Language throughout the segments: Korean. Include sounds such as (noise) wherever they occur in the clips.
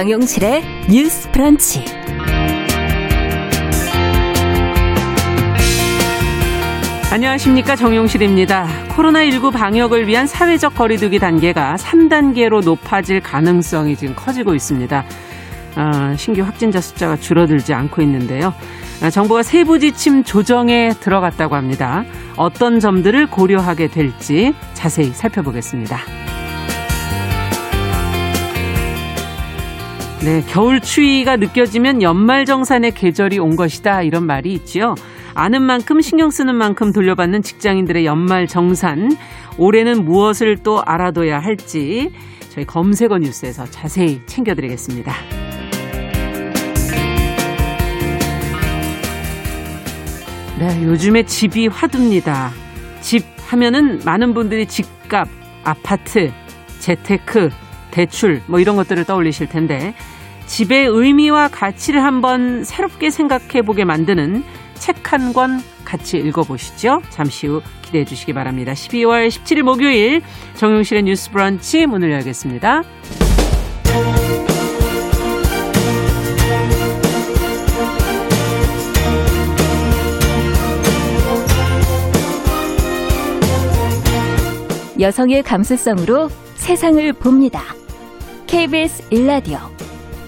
정용실의 뉴스 프런치. 안녕하십니까 정용실입니다. 코로나19 방역을 위한 사회적 거리두기 단계가 3단계로 높아질 가능성이 지금 커지고 있습니다. 아, 신규 확진자 숫자가 줄어들지 않고 있는데요. 아, 정부가 세부 지침 조정에 들어갔다고 합니다. 어떤 점들을 고려하게 될지 자세히 살펴보겠습니다. 네, 겨울 추위가 느껴지면 연말 정산의 계절이 온 것이다. 이런 말이 있지요. 아는 만큼 신경 쓰는 만큼 돌려받는 직장인들의 연말 정산. 올해는 무엇을 또 알아둬야 할지 저희 검색어 뉴스에서 자세히 챙겨드리겠습니다. 네, 요즘에 집이 화두입니다. 집 하면은 많은 분들이 집값, 아파트, 재테크, 대출 뭐 이런 것들을 떠올리실 텐데 집의 의미와 가치를 한번 새롭게 생각해 보게 만드는 책 한 권 같이 읽어보시죠. 잠시 후 기대해 주시기 바랍니다. 12월 17일 목요일 정용실의 뉴스 브런치 문을 열겠습니다. 여성의 감수성으로 세상을 봅니다. KBS 일라디오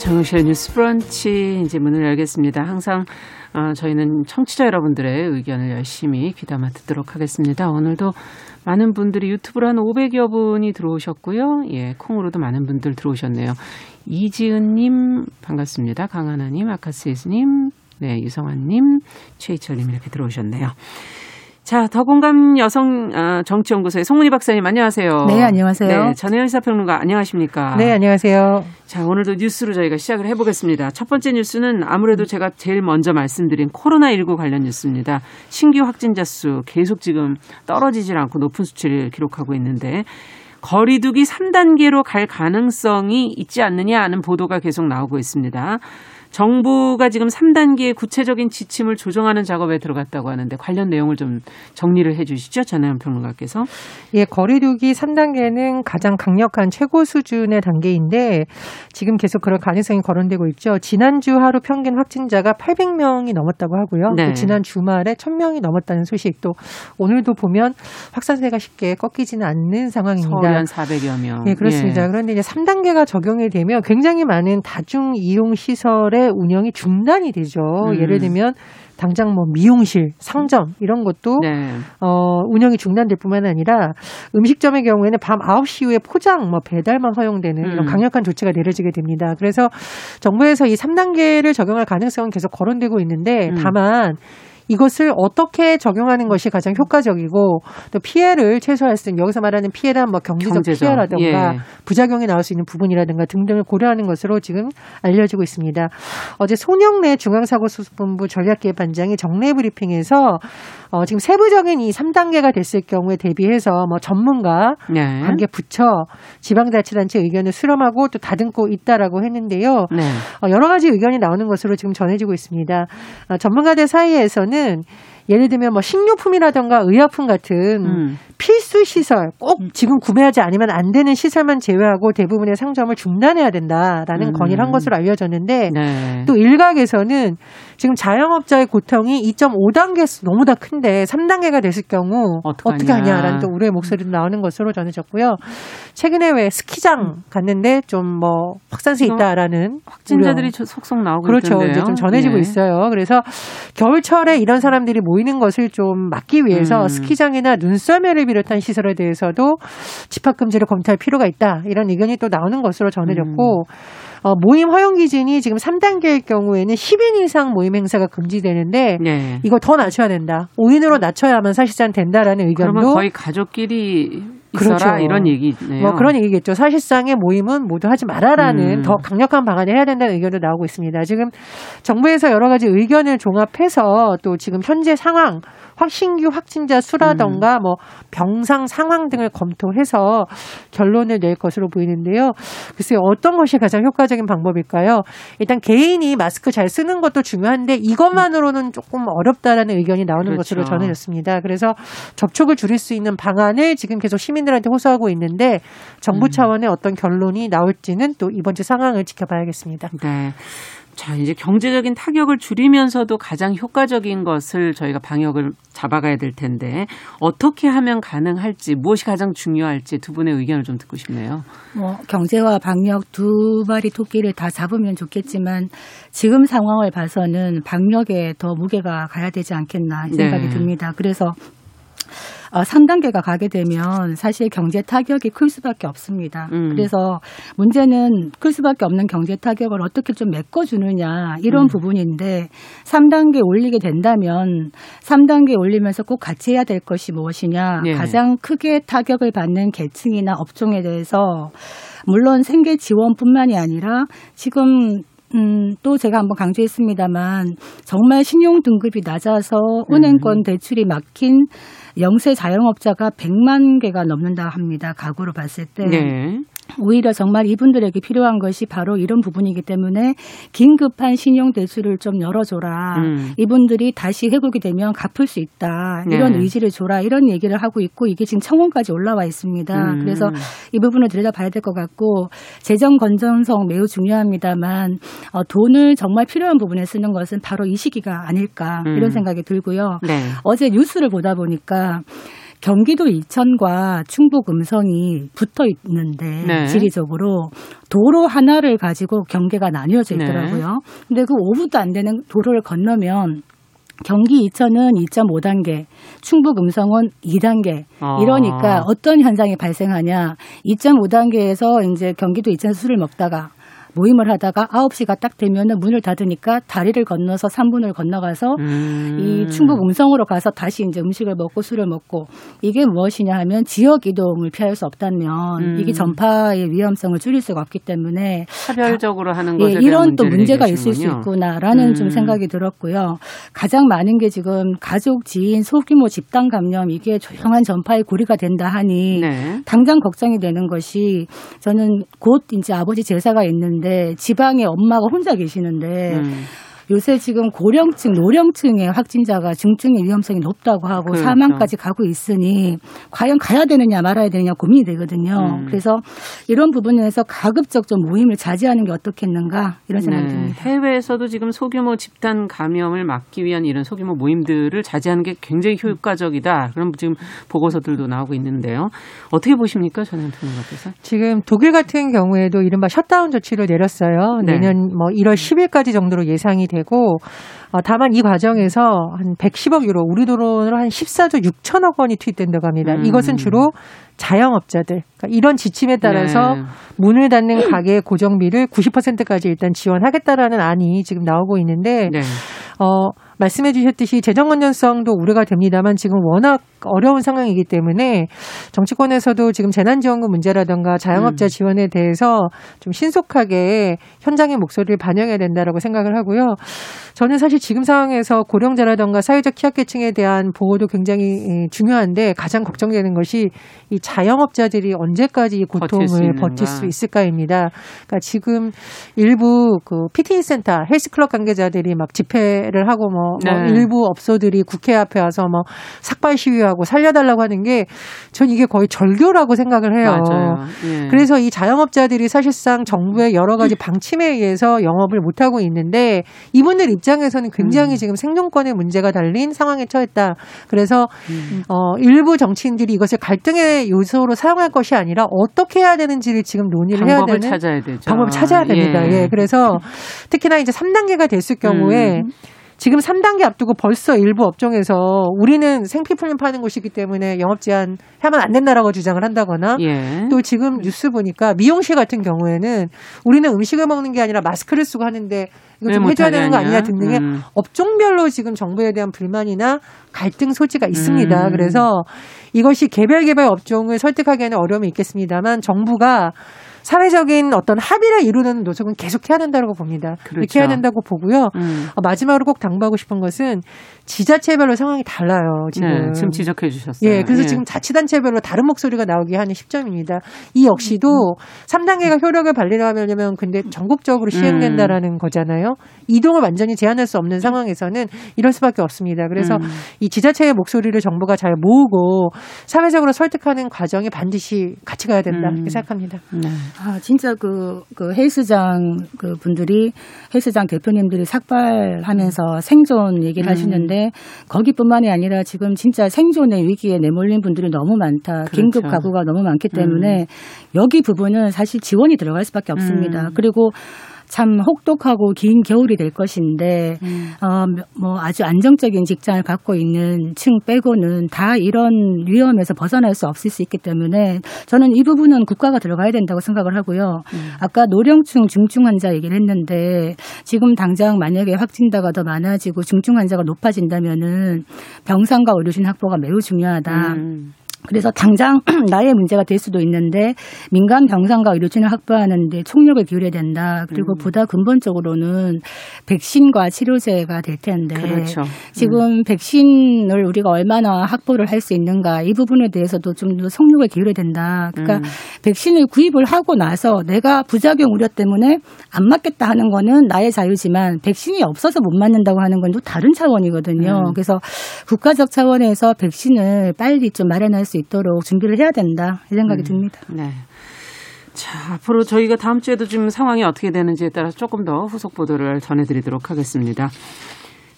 정용실의 뉴스 브런치 이제 문을 열겠습니다. 항상 어, 저희는 청취자 여러분들의 의견을 열심히 귀담아 듣도록 하겠습니다. 오늘도 많은 분들이 유튜브로 한 500여 분이 들어오셨고요. 예, 콩으로도 많은 분들 들어오셨네요. 이지은님 반갑습니다. 강하나님, 아카스이스님, 네, 유성환님, 최희철님 이렇게 들어오셨네요. 자, 더공감 여성 아, 정치연구소의 송문희 박사님 안녕하세요. 네, 안녕하세요. 네, 전혜연 시사평론가 안녕하십니까? 네, 안녕하세요. 자, 오늘도 뉴스로 저희가 시작을 해보겠습니다. 첫 번째 뉴스는 아무래도 제가 제일 먼저 말씀드린 코로나19 관련 뉴스입니다. 신규 확진자 수 계속 지금 떨어지질 않고 높은 수치를 기록하고 있는데 거리두기 3단계로 갈 가능성이 있지 않느냐 하는 보도가 계속 나오고 있습니다. 정부가 지금 3단계의 구체적인 지침을 조정하는 작업에 들어갔다고 하는데 관련 내용을 좀 정리를 해 주시죠. 전혜연 평론가께서. 예, 거리두기 3단계는 가장 강력한 최고 수준의 단계인데 지금 계속 그럴 가능성이 거론되고 있죠. 지난주 하루 평균 확진자가 800명이 넘었다고 하고요. 네. 또 지난 주말에 1000명이 넘었다는 소식 또 오늘도 보면 확산세가 쉽게 꺾이지는 않는 상황입니다. 서울 한 400여 명. 네, 그렇습니다. 예. 그런데 이제 3단계가 적용이 되면 굉장히 많은 다중 이용 시설 의 운영이 중단이 되죠. 음. 예를 들면 당장 뭐 미용실, 상점 이런 것도 네. 어, 운영이 중단될 뿐만 아니라 음식점의 경우에는 밤 9시 이후에 포장, 뭐 배달만 허용되는 이런 음. 강력한 조치가 내려지게 됩니다. 그래서 정부에서 이 3단계를 적용할 가능성은 계속 거론되고 있는데 음. 다만 이것을 어떻게 적용하는 것이 가장 효과적이고 또 피해를 최소화할 수 있는 여기서 말하는 피해란 뭐 경제적, 경제적, 피해라든가 예. 부작용이 나올 수 있는 부분이라든가 등등을 고려하는 것으로 지금 알려지고 있습니다. 어제 손영래 중앙사고수습본부 전략기획반장이 정례 브리핑에서 어, 지금 세부적인 이 3단계가 됐을 경우에 대비해서 뭐 전문가 네. 관계 부처 지방자치단체 의견을 수렴하고 또 다듬고 있다라고 했는데요. 네. 어, 여러 가지 의견이 나오는 것으로 지금 전해지고 있습니다. 어, 전문가들 사이에서는 예를 들면 뭐 식료품이라든가 의약품 같은 음. 필수 시설 꼭 지금 구매하지 않으면 안 되는 시설만 제외하고 대부분의 상점을 중단해야 된다라는 음. 건의를 한 것으로 알려졌는데 네. 또 일각에서는 지금 자영업자의 고통이 2.5단계 너무 다 큰데 3단계가 됐을 경우 어떡하냐. 어떻게 하냐라는 또 우려의 목소리도 나오는 것으로 전해졌고요. 최근에 왜 스키장 갔는데 좀 뭐 확산세 있다라는 확진자들이 우려. 저- 속속 나오고 그렇죠. 있던데요. 이제 좀 전해지고 네. 있어요. 그래서 겨울철에 이런 사람들이 모이 는 것을 좀 막기 위해서 음. 스키장이나 눈썰매를 비롯한 시설에 대해서도 집합 금지를 검토할 필요가 있다. 이런 의견이 또 나오는 것으로 전해졌고 음. 어, 모임 허용 기준이 지금 3단계일 경우에는 10인 이상 모임 행사가 금지되는데 네. 이거 더 낮춰야 된다. 5인으로 낮춰야만 사실상 된다라는 의견도 거의 가족끼리 있어라 그렇죠. 이런 얘기네요. 뭐 그런 얘기겠죠. 사실상의 모임은 모두 하지 말아라는 음. 더 강력한 방안을 해야 된다는 의견도 나오고 있습니다. 지금 정부에서 여러 가지 의견을 종합해서 또 지금 현재 상황, 확 신규 확진자 수라던가 음. 뭐 병상 상황 등을 검토해서 결론을 낼 것으로 보이는데요. 글쎄요, 어떤 것이 가장 효과적인 방법일까요? 일단 개인이 마스크 잘 쓰는 것도 중요한데 이것만으로는 조금 어렵다라는 의견이 나오는 그렇죠. 것으로 전해졌습니다. 그래서 접촉을 줄일 수 있는 방안을 지금 계속 시민들한테 호소하고 있는데 정부 음. 차원의 어떤 결론이 나올지는 또 이번 주 상황을 지켜봐야겠습니다. 네. 자, 이제 경제적인 타격을 줄이면서도 가장 효과적인 것을 저희가 방역을 잡아가야 될 텐데 어떻게 하면 가능할지 무엇이 가장 중요할지 두 분의 의견을 좀 듣고 싶네요. 뭐 경제와 방역 두 마리 토끼를 다 잡으면 좋겠지만 지금 상황을 봐서는 방역에 더 무게가 가야 되지 않겠나 이 생각이 네. 듭니다. 그래서 어, 3단계가 가게 되면 사실 경제 타격이 클 수밖에 없습니다. 음. 그래서 문제는 클 수밖에 없는 경제 타격을 어떻게 좀 메꿔주느냐 이런 음. 부분인데 3단계 올리게 된다면 3단계 올리면서 꼭 같이 해야 될 것이 무엇이냐 예. 가장 크게 타격을 받는 계층이나 업종에 대해서 물론 생계 지원뿐만이 아니라 지금 음, 또 제가 한번 강조했습니다만 정말 신용 등급이 낮아서 은행권 대출이 막힌 영세 자영업자가 100만 개가 넘는다 합니다. 가구로 봤을 때. 네. 오히려 정말 이분들에게 필요한 것이 바로 이런 부분이기 때문에 긴급한 신용 대출을 좀 열어줘라. 음. 이분들이 다시 회복이 되면 갚을 수 있다. 이런 네. 의지를 줘라. 이런 얘기를 하고 있고 이게 지금 청원까지 올라와 있습니다. 음. 그래서 이 부분을 들여다봐야 될 것 같고 재정 건전성 매우 중요합니다만 어, 돈을 정말 필요한 부분에 쓰는 것은 바로 이 시기가 아닐까 음. 이런 생각이 들고요. 네. 어제 뉴스를 보다 보니까 경기도 이천과 충북 음성이 붙어 있는데 네. 지리적으로 도로 하나를 가지고 경계가 나뉘어져 네. 있더라고요. 근데 그 5분도 안 되는 도로를 건너면 경기 이천은 2.5단계, 충북 음성은 2단계. 아. 이러니까 어떤 현상이 발생하냐. 2.5단계에서 이제 경기도 이천 술을 먹다가 모임을 하다가 9시가 딱 되면은 문을 닫으니까 다리를 건너서 3분을 건너가서 음. 이 충북 음성으로 가서 다시 이제 음식을 먹고 술을 먹고 이게 무엇이냐 하면 지역 이동을 피할 수 없다면 음. 이게 전파의 위험성을 줄일 수가 없기 때문에 차별적으로 하는 예, 것에 대한 이런 또 문제가 있을 수 얘기하시는군요. 있구나라는 음. 좀 생각이 들었고요. 가장 많은 게 지금 가족, 지인, 소규모 집단 감염 이게 조용한 전파의 고리가 된다 하니 네. 당장 걱정이 되는 것이 저는 곧 이제 아버지 제사가 있는 데 지방에 엄마가 혼자 계시는데 음. 요새 지금 고령층, 노령층의 확진자가 중증의 위험성이 높다고 하고 그렇죠. 사망까지 가고 있으니 과연 가야 되느냐 말아야 되느냐 고민이 되거든요. 음. 그래서 이런 부분에서 가급적 좀 모임을 자제하는 게 어떻겠는가 이런 생각이 네. 듭니다. 해외에서도 지금 소규모 집단 감염을 막기 위한 이런 소규모 모임들을 자제하는 게 굉장히 효과적이다. 그런 지금 보고서들도 나오고 있는데요. 어떻게 보십니까, 전현 평론가께서? 지금 독일 같은 경우에도 이른바 셧다운 조치를 내렸어요. 네. 내년 뭐 1월 10일까지 정도로 예상이 되고 어, 다만 이 과정에서 한 110억 유로, 우리 돈으로 한 14조 6천억 원이 투입된다고 합니다. 음. 이것은 주로 자영업자들, 그러니까 이런 지침에 따라서 네. 문을 닫는 가게의 고정비를 90%까지 일단 지원하겠다라는 안이 지금 나오고 있는데 네. 어, 말씀해 주셨듯이 재정 건전성도 우려가 됩니다만 지금 워낙 어려운 상황이기 때문에 정치권에서도 지금 재난지원금 문제라든가 자영업자 음. 지원에 대해서 좀 신속하게 현장의 목소리를 반영해야 된다라고 생각을 하고요. 저는 사실 지금 상황에서 고령자라든가 사회적 취약계층에 대한 보호도 굉장히 예, 중요한데 가장 걱정되는 것이 이 자영업자들이 언제까지 이 버틸 수 고통을. 버틸 수 있을까입니다. 그러니까 지금 일부 그 피트니스 센터, 헬스클럽 관계자들이 막 집회 를 하고 뭐, 뭐 네. 일부 업소들이 국회 앞에 와서 뭐 삭발 시위하고 살려달라고 하는 게 전 이게 거의 절교라고 생각을 해요. 맞아요. 예. 그래서 이 자영업자들이 사실상 정부의 여러 가지 방침에 의해서 영업을 못 하고 있는데 이분들 입장에서는 굉장히 음. 지금 생존권의 문제가 달린 상황에 처했다. 그래서 음. 어 일부 정치인들이 이것을 갈등의 요소로 사용할 것이 아니라 어떻게 해야 되는지를 지금 논의를 해야 방법을 되는 찾아야 되죠. 방법을 찾아야 됩니다. 예. 그래서 특히나 이제 3단계가 됐을 경우에 음. 지금 3단계 앞두고 벌써 일부 업종에서 우리는 생피플린 파는 곳이기 때문에 영업 제한 하면 안 된다라고 주장을 한다거나 예. 또 지금 뉴스 보니까 미용실 같은 경우에는 우리는 음식을 먹는 게 아니라 마스크를 쓰고 하는데 이거 왜좀 해줘야 되는 거 아니냐? 등등의 음. 업종별로 지금 정부에 대한 불만이나 갈등 소지가 있습니다. 음. 그래서 이것이 개별 개별 업종을 설득하기에는 어려움이 있겠습니다만 정부가 사회적인 어떤 합의를 이루는 노력은 계속 해야 된다고 봅니다. 그렇죠. 이렇게 해야 된다고 보고요. 음. 어, 마지막으로 꼭 당부하고 싶은 것은 지자체별로 상황이 달라요. 지금. 네, 지금 지적해 주셨어요. 예, 그래서 지금 자치단체별로 다른 목소리가 나오게 하는 시점입니다. 이 역시도 3단계가 효력을 발휘하려면 근데 전국적으로 시행된다라는 거잖아요. 이동을 완전히 제한할 수 없는 상황에서는 이럴 수밖에 없습니다. 그래서 음. 이 지자체의 목소리를 정부가 잘 모으고 사회적으로 설득하는 과정이 반드시 같이 가야 된다 음. 이렇게 생각합니다. 네. 아, 진짜 그, 그 헬스장 그 분들이, 헬스장 대표님들이 삭발하면서 생존 얘기를 음. 하시는데, 거기뿐만이 아니라 지금 진짜 생존의 위기에 내몰린 분들이 너무 많다. 그렇죠. 긴급 가구가 너무 많기 때문에, 여기 부분은 사실 지원이 들어갈 수밖에 없습니다. 음. 그리고 참 혹독하고 긴 겨울이 될 것인데, 음. 어, 뭐 아주 안정적인 직장을 갖고 있는 층 빼고는 다 이런 위험에서 벗어날 수 없을 수 있기 때문에 저는 이 부분은 국가가 들어가야 된다고 생각을 하고요. 음. 아까 노령층 중증 환자 얘기를 했는데 지금 당장 만약에 확진자가 더 많아지고 중증 환자가 높아진다면은 병상과 의료진 확보가 매우 중요하다. 음. 그래서 당장 (clears throat) 나의 문제가 될 수도 있는데 민간 병상과 의료진을 확보하는데 총력을 기울여야 된다. 그리고 음. 보다 근본적으로는 백신과 치료제가 될 텐데 그렇죠. 지금 백신을 우리가 얼마나 확보를 할 수 있는가 이 부분에 대해서도 좀더 속력을 기울여야 된다. 그러니까 음. 백신을 구입을 하고 나서 내가 부작용 우려 때문에 안 맞겠다 하는 거는 나의 자유지만 백신이 없어서 못 맞는다고 하는 건 또 다른 차원이거든요. 음. 그래서 국가적 차원에서 백신을 빨리 좀 마련할 수 있도록 준비를 해야 된다 이 생각이 듭니다. 네. 자, 앞으로 저희가 다음 주에도 지금 상황이 어떻게 되는지에 따라서 조금 더 후속 보도를 전해드리도록 하겠습니다.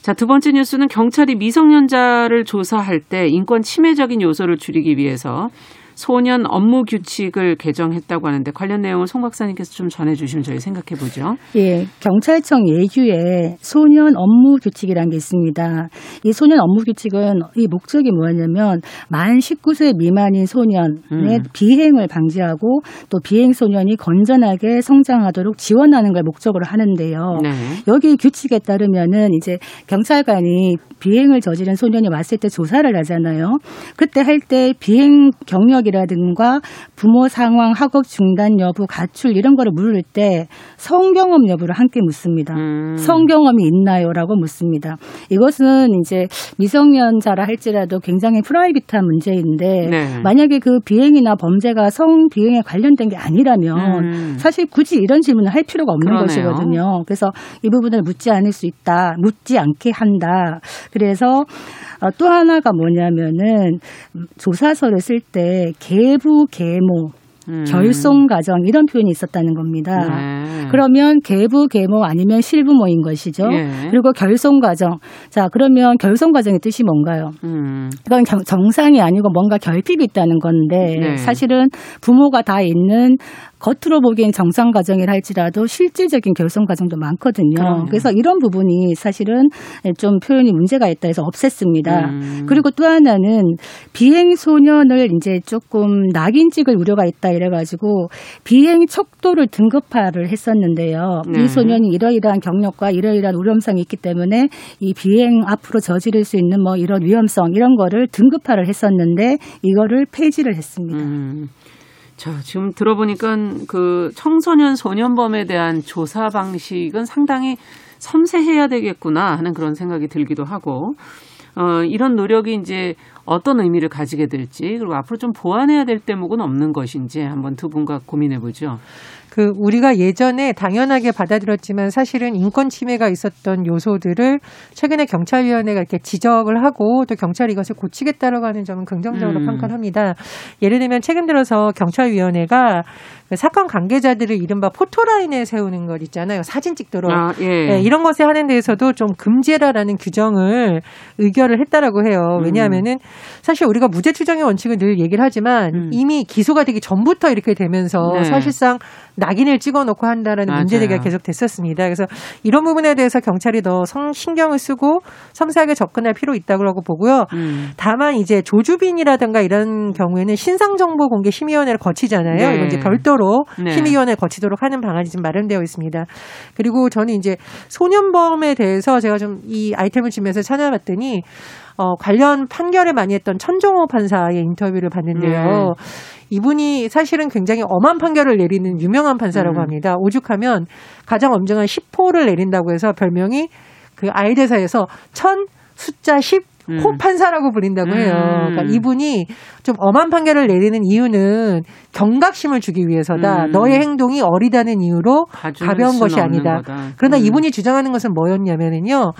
자, 두 번째 뉴스는 경찰이 미성년자를 조사할 때 인권 침해적인 요소를 줄이기 위해서 소년 업무 규칙을 개정했다고 하는데 관련 내용을 송 박사님께서 좀 전해주시면 저희 생각해 보죠. 예, 경찰청 예규에 소년 업무 규칙이라는 게 있습니다. 이 소년 업무 규칙은 이 목적이 뭐냐면 만 19세 미만인 소년의 음. 비행을 방지하고 또 비행 소년이 건전하게 성장하도록 지원하는 걸 목적으로 하는데요. 네. 여기 규칙에 따르면은 이제 경찰관이 비행을 저지른 소년이 왔을 때 조사를 하잖아요. 그때 할 때 비행 경력 이라든가 부모 상황, 학업 중단 여부, 가출 이런 거를 물을 때 성경험 여부를 함께 묻습니다. 음. 성경험이 있나요?라고 묻습니다. 이것은 이제 미성년자라 할지라도 굉장히 프라이빗한 문제인데 네. 만약에 그 비행이나 범죄가 성 비행에 관련된 게 아니라면 음. 사실 굳이 이런 질문을 할 필요가 없는 그러네요. 것이거든요. 그래서 이 부분을 묻지 않을 수 있다, 묻지 않게 한다. 그래서 어, 또 하나가 뭐냐면은 음, 조사서를 쓸 때 계부 계모 음. 결송 과정 이런 표현이 있었다는 겁니다. 네. 그러면 계부 계모 아니면 실부모인 것이죠. 예. 그리고 결송 과정. 자, 그러면 결송 과정의 뜻이 뭔가요? 음. 그건 경- 정상이 아니고 뭔가 결핍이 있다는 건데 네. 사실은 부모가 다 있는 겉으로 보기엔 정상 과정이라 할지라도 실질적인 결손 과정도 많거든요. 그럼요. 그래서 이런 부분이 사실은 좀 표현이 문제가 있다 해서 없앴습니다. 음. 그리고 또 하나는 비행 소년을 이제 조금 낙인 찍을 우려가 있다 이래가지고 비행 척도를 등급화를 했었는데요. 네. 이 소년이 이러이러한 경력과 이러이러한 우려성이 있기 때문에 이 비행 앞으로 저지를 수 있는 뭐 이런 위험성 이런 거를 등급화를 했었는데 이거를 폐지를 했습니다. 음. 자, 지금 들어보니까 그 청소년 소년범에 대한 조사 방식은 상당히 섬세해야 되겠구나 하는 그런 생각이 들기도 하고, 어, 이런 노력이 이제 어떤 의미를 가지게 될지, 그리고 앞으로 좀 보완해야 될 대목은 없는 것인지 한번 두 분과 고민해 보죠. 그 우리가 예전에 당연하게 받아들였지만 사실은 인권 침해가 있었던 요소들을 최근에 경찰위원회가 이렇게 지적을 하고 또 경찰이 이것을 고치겠다라고 하는 점은 긍정적으로 음. 평가를 합니다. 예를 들면 최근 들어서 경찰위원회가 그 사건 관계자들을 이른바 포토라인에 세우는 것 있잖아요. 사진 찍도록. 아, 예. 예, 이런 것에 하는 데에서도 좀 금지해라라는 규정을 의결을 했다라고 해요. 왜냐하면은 사실 우리가 무죄 추정의 원칙을 늘 얘기를 하지만 음. 이미 기소가 되기 전부터 이렇게 되면서 네. 사실상 낙인을 찍어놓고 한다라는 맞아요. 문제제기가 계속 됐었습니다. 그래서 이런 부분에 대해서 경찰이 더 성, 신경을 쓰고 섬세하게 접근할 필요 있다고 보고요. 음. 다만 이제 조주빈이라든가 이런 경우에는 신상정보 공개 심의위원회를 거치잖아요. 네. 이건 이제 별도로 네. 심의위원회를 거치도록 하는 방안이 지금 마련되어 있습니다. 그리고 저는 이제 소년범에 대해서 제가 좀 이 아이템을 주면서 찾아봤더니 어, 관련 판결을 많이 했던 천정호 판사의 인터뷰를 봤는데요. 네. 이분이 사실은 굉장히 엄한 판결을 내리는 유명한 판사라고 음. 합니다. 오죽하면 가장 엄정한 10호를 내린다고 해서 별명이 그 아이들 사이에서 천 숫자 10 음. 호 판사라고 불린다고 해요. 음. 그러니까 이분이 좀 엄한 판결을 내리는 이유는 경각심을 주기 위해서다. 음. 너의 행동이 어리다는 이유로 가벼운 것이 아니다. 거다. 그러나 음. 이분이 주장하는 것은 뭐였냐면은요.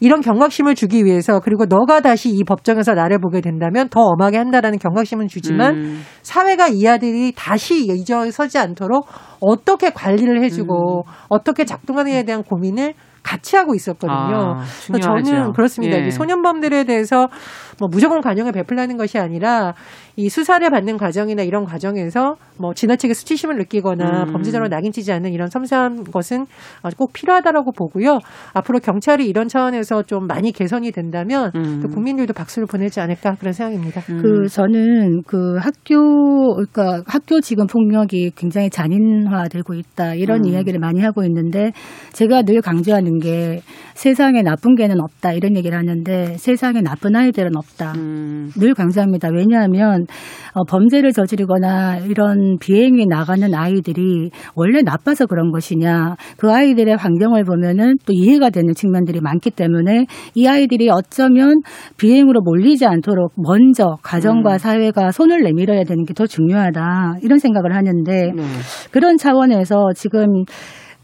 이런 경각심을 주기 위해서 그리고 너가 다시 이 법정에서 나를 보게 된다면 더 엄하게 한다라는 경각심은 주지만 음. 사회가 이 아들이 다시 이 저에 서지 않도록 어떻게 관리를 해주고 음. 어떻게 작동하느냐에 대한 고민을 같이 하고 있었거든요. 아, 그래서 저는. 그렇습니다. 예. 이 소년범들에 대해서 뭐 무조건 관용을 베풀라는 것이 아니라 이 수사를 받는 과정이나 이런 과정에서 뭐 지나치게 수치심을 느끼거나 음. 범죄자로 낙인치지 않는 이런 섬세한 것은 어, 꼭 필요하다라고 보고요. 앞으로 경찰이 이런 차원에서 좀 많이 개선이 된다면 음. 또 국민들도 박수를 보내지 않을까 그런 생각입니다. 음. 그 저는 그 학교 그러니까 학교 지금 폭력이 굉장히 잔인화되고 있다 이런 음. 이야기를 많이 하고 있는데 제가 늘 강조하는 게 세상에 나쁜 개는 없다 이런 얘기를 하는데 세상에 나쁜 아이들은 없다. 음. 늘 강조합니다. 왜냐하면 어, 범죄를 저지르거나 이런 비행에 나가는 아이들이 원래 나빠서 그런 것이냐 그 아이들의 환경을 보면은 또 이해가 되는 측면들이 많기 때문에 이 아이들이 어쩌면 비행으로 몰리지 않도록 먼저 가정과 음. 사회가 손을 내밀어야 되는 게 더 중요하다 이런 생각을 하는데 네. 그런 차원에서 지금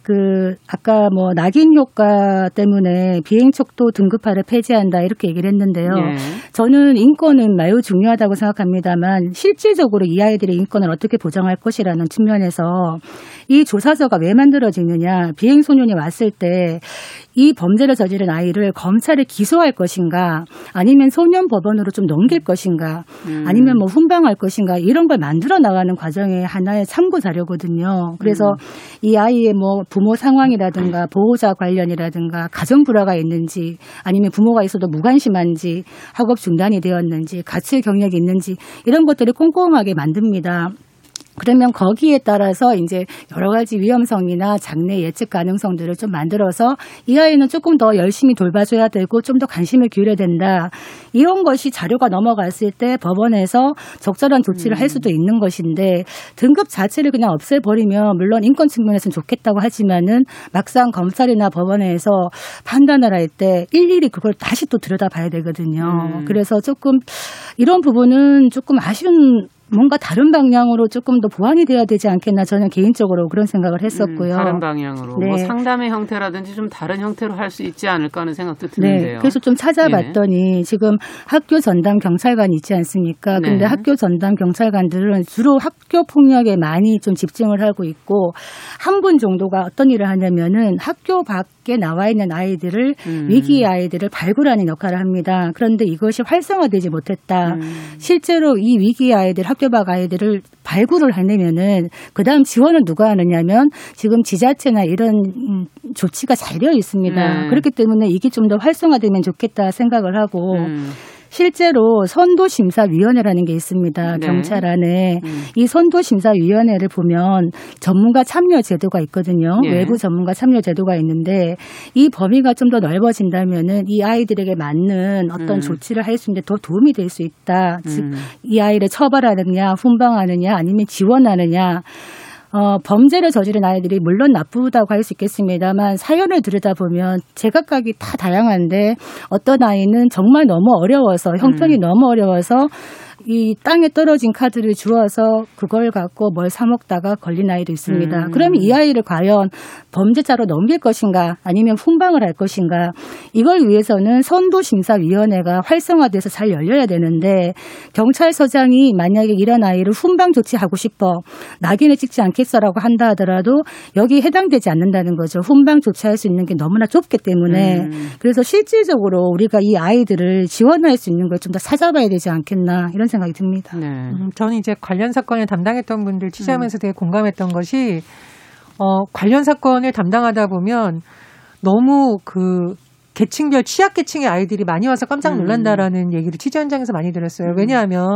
그 아까 뭐 낙인 효과 때문에 비행 척도 등급화를 폐지한다 이렇게 얘기를 했는데요. 예. 저는 인권은 매우 중요하다고 생각합니다만 실질적으로 이 아이들의 인권을 어떻게 보장할 것이라는 측면에서 이 조사서가 왜 만들어지느냐 비행 소년이 왔을 때 이 범죄를 저지른 아이를 검찰에 기소할 것인가 아니면 소년 법원으로 좀 넘길 것인가 음. 아니면 뭐 훈방할 것인가 이런 걸 만들어 나가는 과정의 하나의 참고 자료거든요. 그래서 음. 이 아이의 뭐 부모 상황이라든가 보호자 관련이라든가 가정 불화가 있는지 아니면 부모가 있어도 무관심한지 학업 중단이 되었는지 가출 경력이 있는지 이런 것들을 꼼꼼하게 만듭니다. 그러면 거기에 따라서 이제 여러 가지 위험성이나 장래 예측 가능성들을 좀 만들어서 이 아이는 조금 더 열심히 돌봐줘야 되고 좀 더 관심을 기울여야 된다. 이런 것이 자료가 넘어갔을 때 법원에서 적절한 조치를 할 수도 있는 것인데 등급 자체를 그냥 없애버리면 물론 인권 측면에서는 좋겠다고 하지만은 막상 검찰이나 법원에서 판단을 할 때 일일이 그걸 다시 또 들여다봐야 되거든요. 음. 그래서 조금 이런 부분은 조금 아쉬운 뭔가 다른 방향으로 조금 더 보완이 돼야 되지 않겠나 저는 개인적으로 그런 생각을 했었고요. 음, 다른 방향으로 네. 뭐 상담의 형태라든지 좀 다른 형태로 할 수 있지 않을까 하는 생각도 네, 드는데요. 그래서 좀 찾아봤더니 지금 학교 전담 경찰관 있지 않습니까? 네. 근데 학교 전담 경찰관들은 주로 학교 폭력에 많이 좀 집중을 하고 있고 한 분 정도가 어떤 일을 하냐면은 학교 밖 에 나와 있는 아이들을 음. 위기의 아이들을 발굴하는 역할을 합니다. 그런데 이것이 활성화되지 못했다. 음. 실제로 이 위기의 아이들, 학교 밖 아이들을 발굴을 해내면은 그 다음 지원을 누가 하느냐면 지금 지자체나 이런 음, 조치가 잘 되어 있습니다. 네. 그렇기 때문에 이게 좀 더 활성화되면 좋겠다 생각을 하고 음. 실제로 선도심사위원회라는 게 있습니다. 네. 경찰 안에 음. 이 선도심사위원회를 보면 전문가 참여 제도가 있거든요. 예. 외부 전문가 참여 제도가 있는데 이 범위가 좀 더 넓어진다면은 이 아이들에게 맞는 어떤 음. 조치를 할 수 있는데 더 도움이 될 수 있다. 즉 음. 이 아이를 처벌하느냐, 훈방하느냐, 아니면 지원하느냐. 어, 범죄를 저지른 아이들이 물론 나쁘다고 할 수 있겠습니다만 사연을 들여다보면 제각각이 다 다양한데 어떤 아이는 정말 너무 어려워서 형편이 음. 너무 어려워서 이 땅에 떨어진 카드를 주어서 그걸 갖고 뭘 사 먹다가 걸린 아이도 있습니다. 음. 그러면 이 아이를 과연 범죄자로 넘길 것인가 아니면 훈방을 할 것인가 이걸 위해서는 선도심사위원회가 활성화돼서 잘 열려야 되는데 경찰서장이 만약에 이런 아이를 훈방 조치하고 싶어 낙인을 찍지 않겠어라고 한다 하더라도 여기 해당되지 않는다는 거죠. 훈방 조치할 수 있는 게 너무나 좁기 때문에 음. 그래서 실질적으로 우리가 이 아이들을 지원할 수 있는 걸 좀 더 찾아봐야 되지 않겠나 이런 생각이 듭니다. 네. 음, 저는 이제 관련 사건을 담당했던 분들 취재하면서 되게 공감했던 것이 어, 관련 사건을 담당하다 보면 너무 그 계층별 취약 계층의 아이들이 많이 와서 깜짝 놀란다라는 얘기를 취재 현장에서 많이 들었어요. 왜냐하면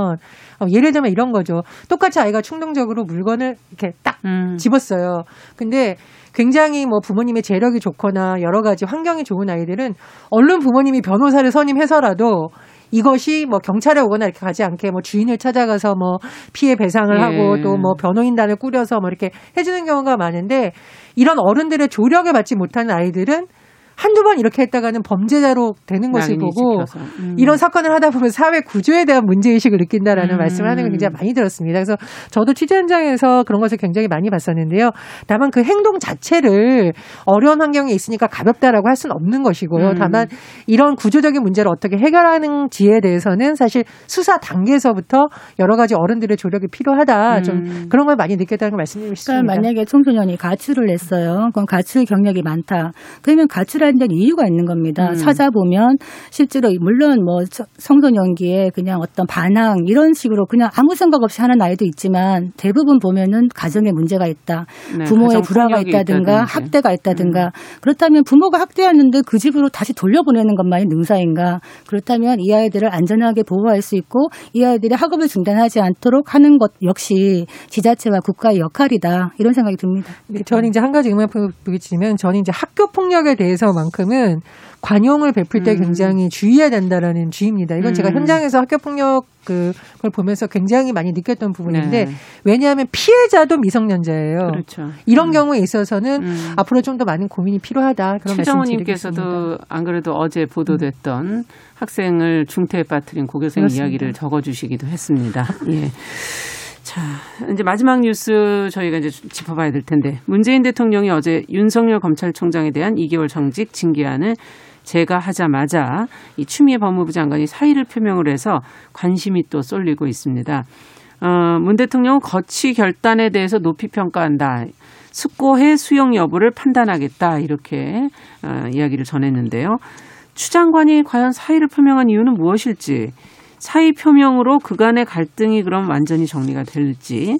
어, 예를 들면 이런 거죠. 똑같이 아이가 충동적으로 물건을 이렇게 딱 음. 집었어요. 근데 굉장히 뭐 부모님의 재력이 좋거나 여러 가지 환경이 좋은 아이들은 얼른 부모님이 변호사를 선임해서라도 이것이 뭐 경찰에 오거나 이렇게 가지 않게 뭐 주인을 찾아가서 뭐 피해 배상을 예. 하고 또 뭐 변호인단을 꾸려서 뭐 이렇게 해주는 경우가 많은데 이런 어른들의 조력을 받지 못하는 아이들은 한두 번 이렇게 했다가는 범죄자로 되는 것을 낙인이 보고. 음. 이런 사건을 하다 보면 사회 구조에 대한 문제의식을 느낀다라는 음. 말씀을 하는 걸 굉장히 많이 들었습니다. 그래서 저도 취재 현장에서 그런 것을 굉장히 많이 봤었는데요. 다만 그 행동 자체를 어려운 환경에 있으니까 가볍다라고 할 수는 없는 것이고요. 음. 다만 이런 구조적인 문제를 어떻게 해결하는지에 대해서는 사실 수사 단계에서부터 여러 가지 어른들의 조력이 필요하다. 좀 음. 그런 걸 많이 느꼈다는 싶습니다. 그러니까 만약에 청소년이 가출을 했어요. 그럼 가출 경력이 많다. 그러면 가출 하는 데는 이유가 있는 겁니다. 음. 찾아보면 실제로 물론 뭐 저- 청소년기에 그냥 어떤 반항 이런 식으로 그냥 아무 생각 없이 하는 아이도 있지만 대부분 보면은 가정에 문제가 있다. 네, 부모의 불화가 있다든가 있다든지. 학대가 있다든가 그렇다면 부모가 학대하는데 그 집으로 다시 돌려보내는 것만이 능사인가 그렇다면 이 아이들을 안전하게 보호할 수 있고 이 아이들이 학업을 중단하지 않도록 하는 것 역시 지자체와 국가의 역할이다 이런 생각이 듭니다. 저는 이제 한 가지 의문을 부딪히면 저는 이제 학교 폭력에 대해서 만큼은 관용을 베풀 때 음. 굉장히 주의해야 된다라는 주의입니다. 이건 제가 음. 현장에서 학교 폭력 그걸 보면서 굉장히 많이 느꼈던 부분인데 네. 왜냐하면 피해자도 미성년자예요. 그렇죠. 이런 음. 경우에 있어서는 음. 앞으로 좀 더 많은 고민이 필요하다. 그런. 최정호님께서도 안 그래도 어제 보도됐던 학생을 중태에 빠뜨린 고교생 그렇습니다. 이야기를 적어주시기도 했습니다. (laughs) 예. 자, 이제 마지막 뉴스 저희가 이제 짚어봐야 될 텐데 문재인 대통령이 어제 윤석열 검찰총장에 대한 2개월 정직 징계안을 제가 하자마자 이 추미애 법무부 장관이 사의를 표명을 해서 관심이 또 쏠리고 있습니다. 어, 문 대통령은 거취 결단에 대해서 높이 평가한다. 숙고해 수용 여부를 판단하겠다. 이렇게 어, 이야기를 전했는데요. 추 장관이 과연 사의를 표명한 이유는 무엇일지, 사의 표명으로 그간의 갈등이 그럼 완전히 정리가 될지,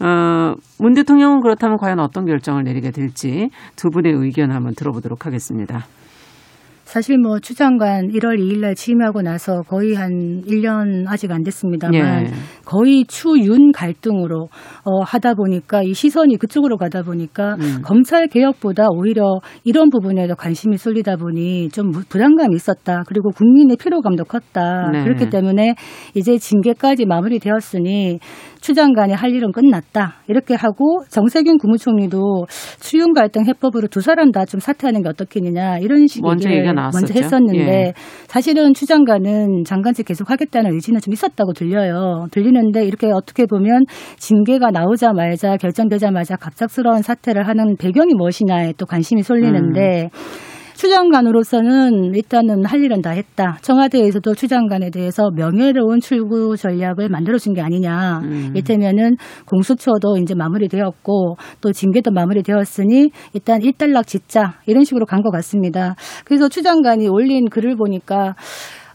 어, 문 대통령은 그렇다면 과연 어떤 결정을 내리게 될지 두 분의 의견 한번 들어보도록 하겠습니다. 사실 뭐 추장관 1월 2일 날 취임하고 나서 거의 한 1년 아직 안 됐습니다만 예. 거의 추윤 갈등으로 어, 하다 보니까 이 시선이 그쪽으로 가다 보니까 음. 검찰 개혁보다 오히려 이런 부분에 더 관심이 쏠리다 보니 좀 부- 부담감이 있었다. 그리고 국민의 피로감도 컸다. 네. 그렇기 때문에 이제 징계까지 마무리되었으니 추 장관이 할 일은 끝났다. 이렇게 하고 정세균 국무총리도 추윤 갈등 해법으로 두 사람 다 좀 사퇴하는 게 어떻겠느냐 이런 식의 얘기를 나왔었죠. 먼저 했었는데 예. 사실은 추 장관은 장관직 계속 하겠다는 의지는 좀 있었다고 들려요. 들리는데 이렇게 어떻게 보면 징계가 나오자마자 결정되자마자 갑작스러운 사퇴를 하는 배경이 무엇이냐에 또 관심이 쏠리는데 음. 추 장관으로서는 일단은 할 일은 다 했다. 청와대에서도 추 장관에 대해서 명예로운 출구 전략을 만들어준 게 아니냐. 음. 이때면은 공수처도 이제 마무리되었고 또 징계도 마무리되었으니 일단 일단락 짓자 이런 식으로 간 것 같습니다. 그래서 추 장관이 올린 글을 보니까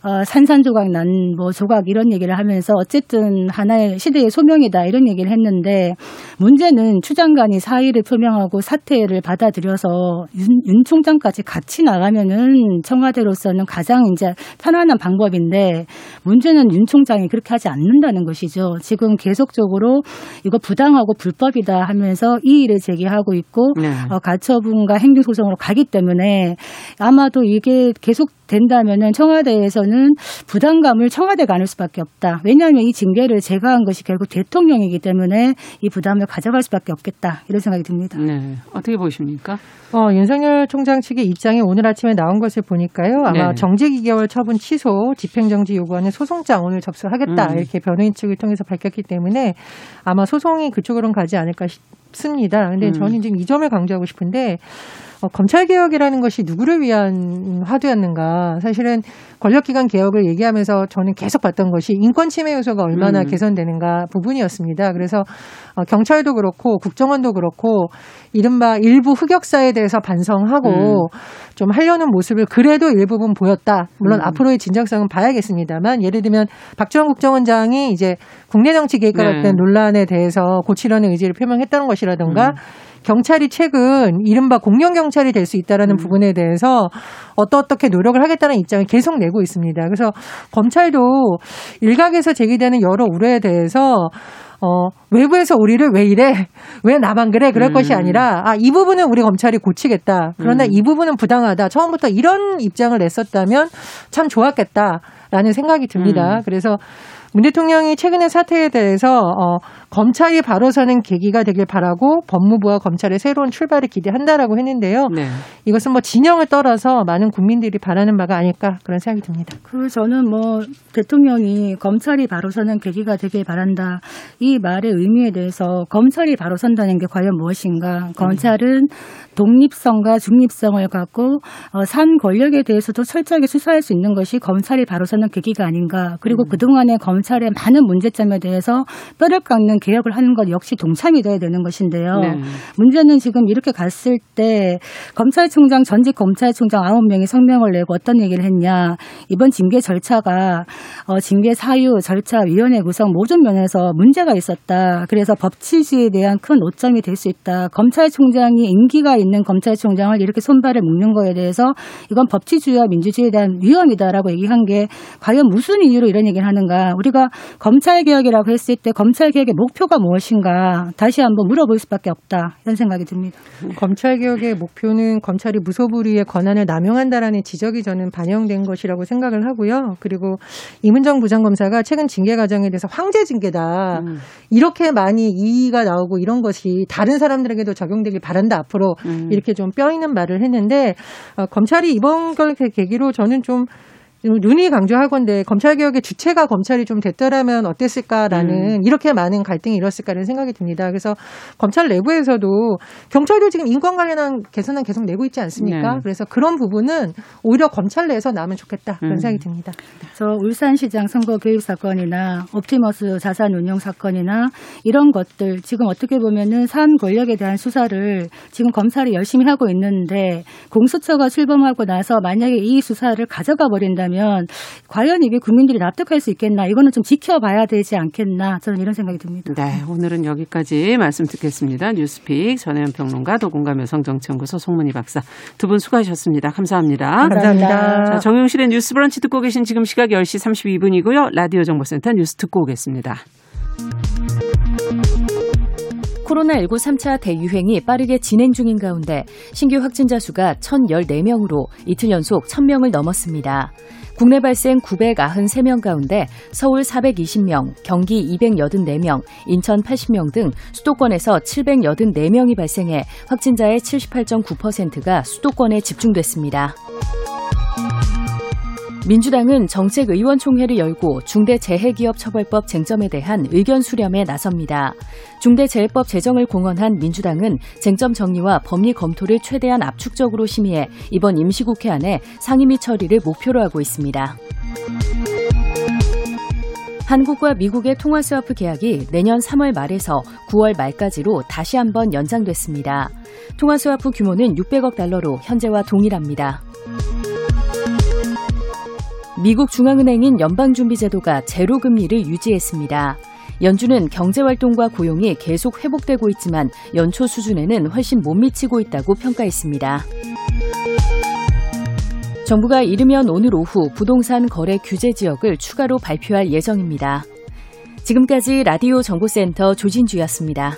어, 산산조각 난 뭐 조각 이런 얘기를 하면서 어쨌든 하나의 시대의 소명이다 이런 얘기를 했는데 문제는 추 장관이 사의를 표명하고 사퇴를 받아들여서 윤, 윤 총장까지 같이 나가면은 청와대로서는 가장 이제 편안한 방법인데 문제는 윤 총장이 그렇게 하지 않는다는 것이죠. 지금 계속적으로 이거 부당하고 불법이다 하면서 이의를 제기하고 있고 네. 어, 가처분과 행정소송으로 가기 때문에 아마도 이게 계속 된다면은 청와대에서는 부담감을 청와대가 안을 수밖에 없다. 왜냐하면 이 징계를 제거한 것이 결국 대통령이기 때문에 이 부담을 가져갈 수밖에 없겠다. 이런 생각이 듭니다. 네. 어떻게 보십니까? 어, 윤석열 총장 측의 입장이 오늘 아침에 나온 것을 보니까요. 아마 네. 정직 2개월 처분 취소, 집행정지 요구하는 소송장 오늘 접수하겠다 음. 이렇게 변호인 측을 통해서 밝혔기 때문에 아마 소송이 그쪽으로는 가지 않을까 싶습니다. 근데 음. 저는 지금 이 점을 강조하고 싶은데 어, 검찰 개혁이라는 것이 누구를 위한 화두였는가? 사실은 권력기관 개혁을 얘기하면서 저는 계속 봤던 것이 인권 침해 요소가 얼마나 음. 개선되는가 부분이었습니다. 그래서 어, 경찰도 그렇고 국정원도 그렇고 이른바 일부 흑역사에 대해서 반성하고 좀 하려는 모습을 그래도 일부분 보였다. 물론 음. 앞으로의 진정성은 봐야겠습니다만 예를 들면 박지원 국정원장이 이제 국내 정치 개입과 네. 같은 논란에 대해서 고치려는 의지를 표명했다는 것이라든가 음. 경찰이 최근 이른바 공영 경찰이 될 수 있다라는 음. 부분에 대해서 어떠 어떻게 노력을 하겠다는 입장을 계속 내고 있습니다. 그래서 검찰도 일각에서 제기되는 여러 우려에 대해서 어, 외부에서 우리를 왜 이래? (laughs) 왜 나만 그래? 그럴 음. 것이 아니라, 아, 이 부분은 우리 검찰이 고치겠다. 그러나 음. 이 부분은 부당하다. 처음부터 이런 입장을 냈었다면 참 좋았겠다라는 생각이 듭니다. 음. 그래서 문 대통령이 최근의 사태에 대해서 어, 검찰이 바로 서는 계기가 되길 바라고 법무부와 검찰의 새로운 출발을 기대한다라고 했는데요. 네. 이것은 뭐 진영을 떠나서 많은 국민들이 바라는 바가 아닐까 그런 생각이 듭니다. 그 저는 뭐 대통령이 검찰이 바로 서는 계기가 되길 바란다 이 말의 의미에 대해서 검찰이 바로 선다는 게 과연 무엇인가? 검찰은 독립성과 중립성을 갖고 어, 산 권력에 대해서도 철저하게 수사할 수 있는 것이 검찰이 바로 서는 계기가 아닌가? 그리고 그 동안의 검찰의 많은 문제점에 대해서 뼈를 깎는 개혁을 하는 것 역시 동참이 돼야 되는 것인데요. 네. 문제는 지금 이렇게 갔을 때 검찰총장 전직 검찰총장 아홉 명이 성명을 내고 어떤 얘기를 했냐 이번 징계 절차가 어, 징계 사유 절차 위원회 구성 모든 면에서 문제가 있었다. 그래서 법치주의에 대한 큰 오점이 될 수 있다. 검찰총장이 임기가 있는 검찰총장을 이렇게 손발을 묶는 거에 대해서 이건 법치주의와 민주주의에 대한 위험이다라고 얘기한 게 과연 무슨 이유로 이런 얘기를 하는가? 우리가 검찰 개혁이라고 했을 때 검찰 개혁의 목 표가 무엇인가 다시 한번 물어볼 수밖에 없다 이런 생각이 듭니다. 검찰 개혁의 목표는 검찰이 무소불위의 권한을 남용한다라는 지적이 저는 반영된 것이라고 생각을 하고요. 그리고 이문정 부장검사가 최근 징계 과정에 대해서 황제 징계다. 음. 이렇게 많이 이의가 나오고 이런 것이 다른 사람들에게도 적용되길 바란다 앞으로 음. 이렇게 좀 뼈 있는 말을 했는데 어, 검찰이 이번 걸 계기로 저는 좀 눈이 강조하건데 검찰 개혁의 주체가 검찰이 좀 됐더라면 어땠을까라는 이렇게 많은 갈등이 일었을까라는 생각이 듭니다. 그래서 검찰 내부에서도 경찰도 지금 인권 관련한 개선안 계속 내고 있지 않습니까? 네. 그래서 그런 부분은 오히려 검찰 내에서 나면 좋겠다 그런 음. 생각이 듭니다. 저 울산시장 선거 개입 사건이나 옵티머스 자산 운용 사건이나 이런 것들 지금 어떻게 보면은 산 권력에 대한 수사를 지금 검찰이 열심히 하고 있는데 공수처가 출범하고 나서 만약에 이 수사를 가져가 버린다면 과연 이게 국민들이 납득할 수 있겠나 이거는 좀 지켜봐야 되지 않겠나 저는 이런 생각이 듭니다. 네, 오늘은 여기까지 말씀 듣겠습니다. 뉴스픽 전혜연 평론가 도공감 여성정치연구소 송문희 박사 두 분 수고하셨습니다. 감사합니다. 감사합니다. 자, 정용실의 뉴스 브런치 듣고 계신 지금 시각 10시 32분이고요. 라디오 정보센터 뉴스 듣고 오겠습니다. 코로나19 3차 대유행이 빠르게 진행 중인 가운데 신규 확진자 수가 1,014명으로 이틀 연속 1,000명을 넘었습니다. 국내 발생 993명 가운데 서울 420명, 경기 284명, 인천 80명 등 수도권에서 784명이 발생해 확진자의 78.9%가 수도권에 집중됐습니다. 민주당은 정책의원총회를 열고 중대재해기업처벌법 쟁점에 대한 의견 수렴에 나섭니다. 중대재해법 제정을 공언한 민주당은 쟁점 정리와 법리 검토를 최대한 압축적으로 심의해 이번 임시국회 안에 상임위 처리를 목표로 하고 있습니다. 한국과 미국의 통화 스와프 계약이 내년 3월 말에서 9월 말까지로 다시 한번 연장됐습니다. 통화 스와프 규모는 600억 달러로 현재와 동일합니다. 미국 중앙은행인 연방준비제도가 제로 금리를 유지했습니다. 연준은 경제활동과 고용이 계속 회복되고 있지만 연초 수준에는 훨씬 못 미치고 있다고 평가했습니다. 정부가 이르면 오늘 오후 부동산 거래 규제 지역을 추가로 발표할 예정입니다. 지금까지 라디오 정보센터 조진주였습니다.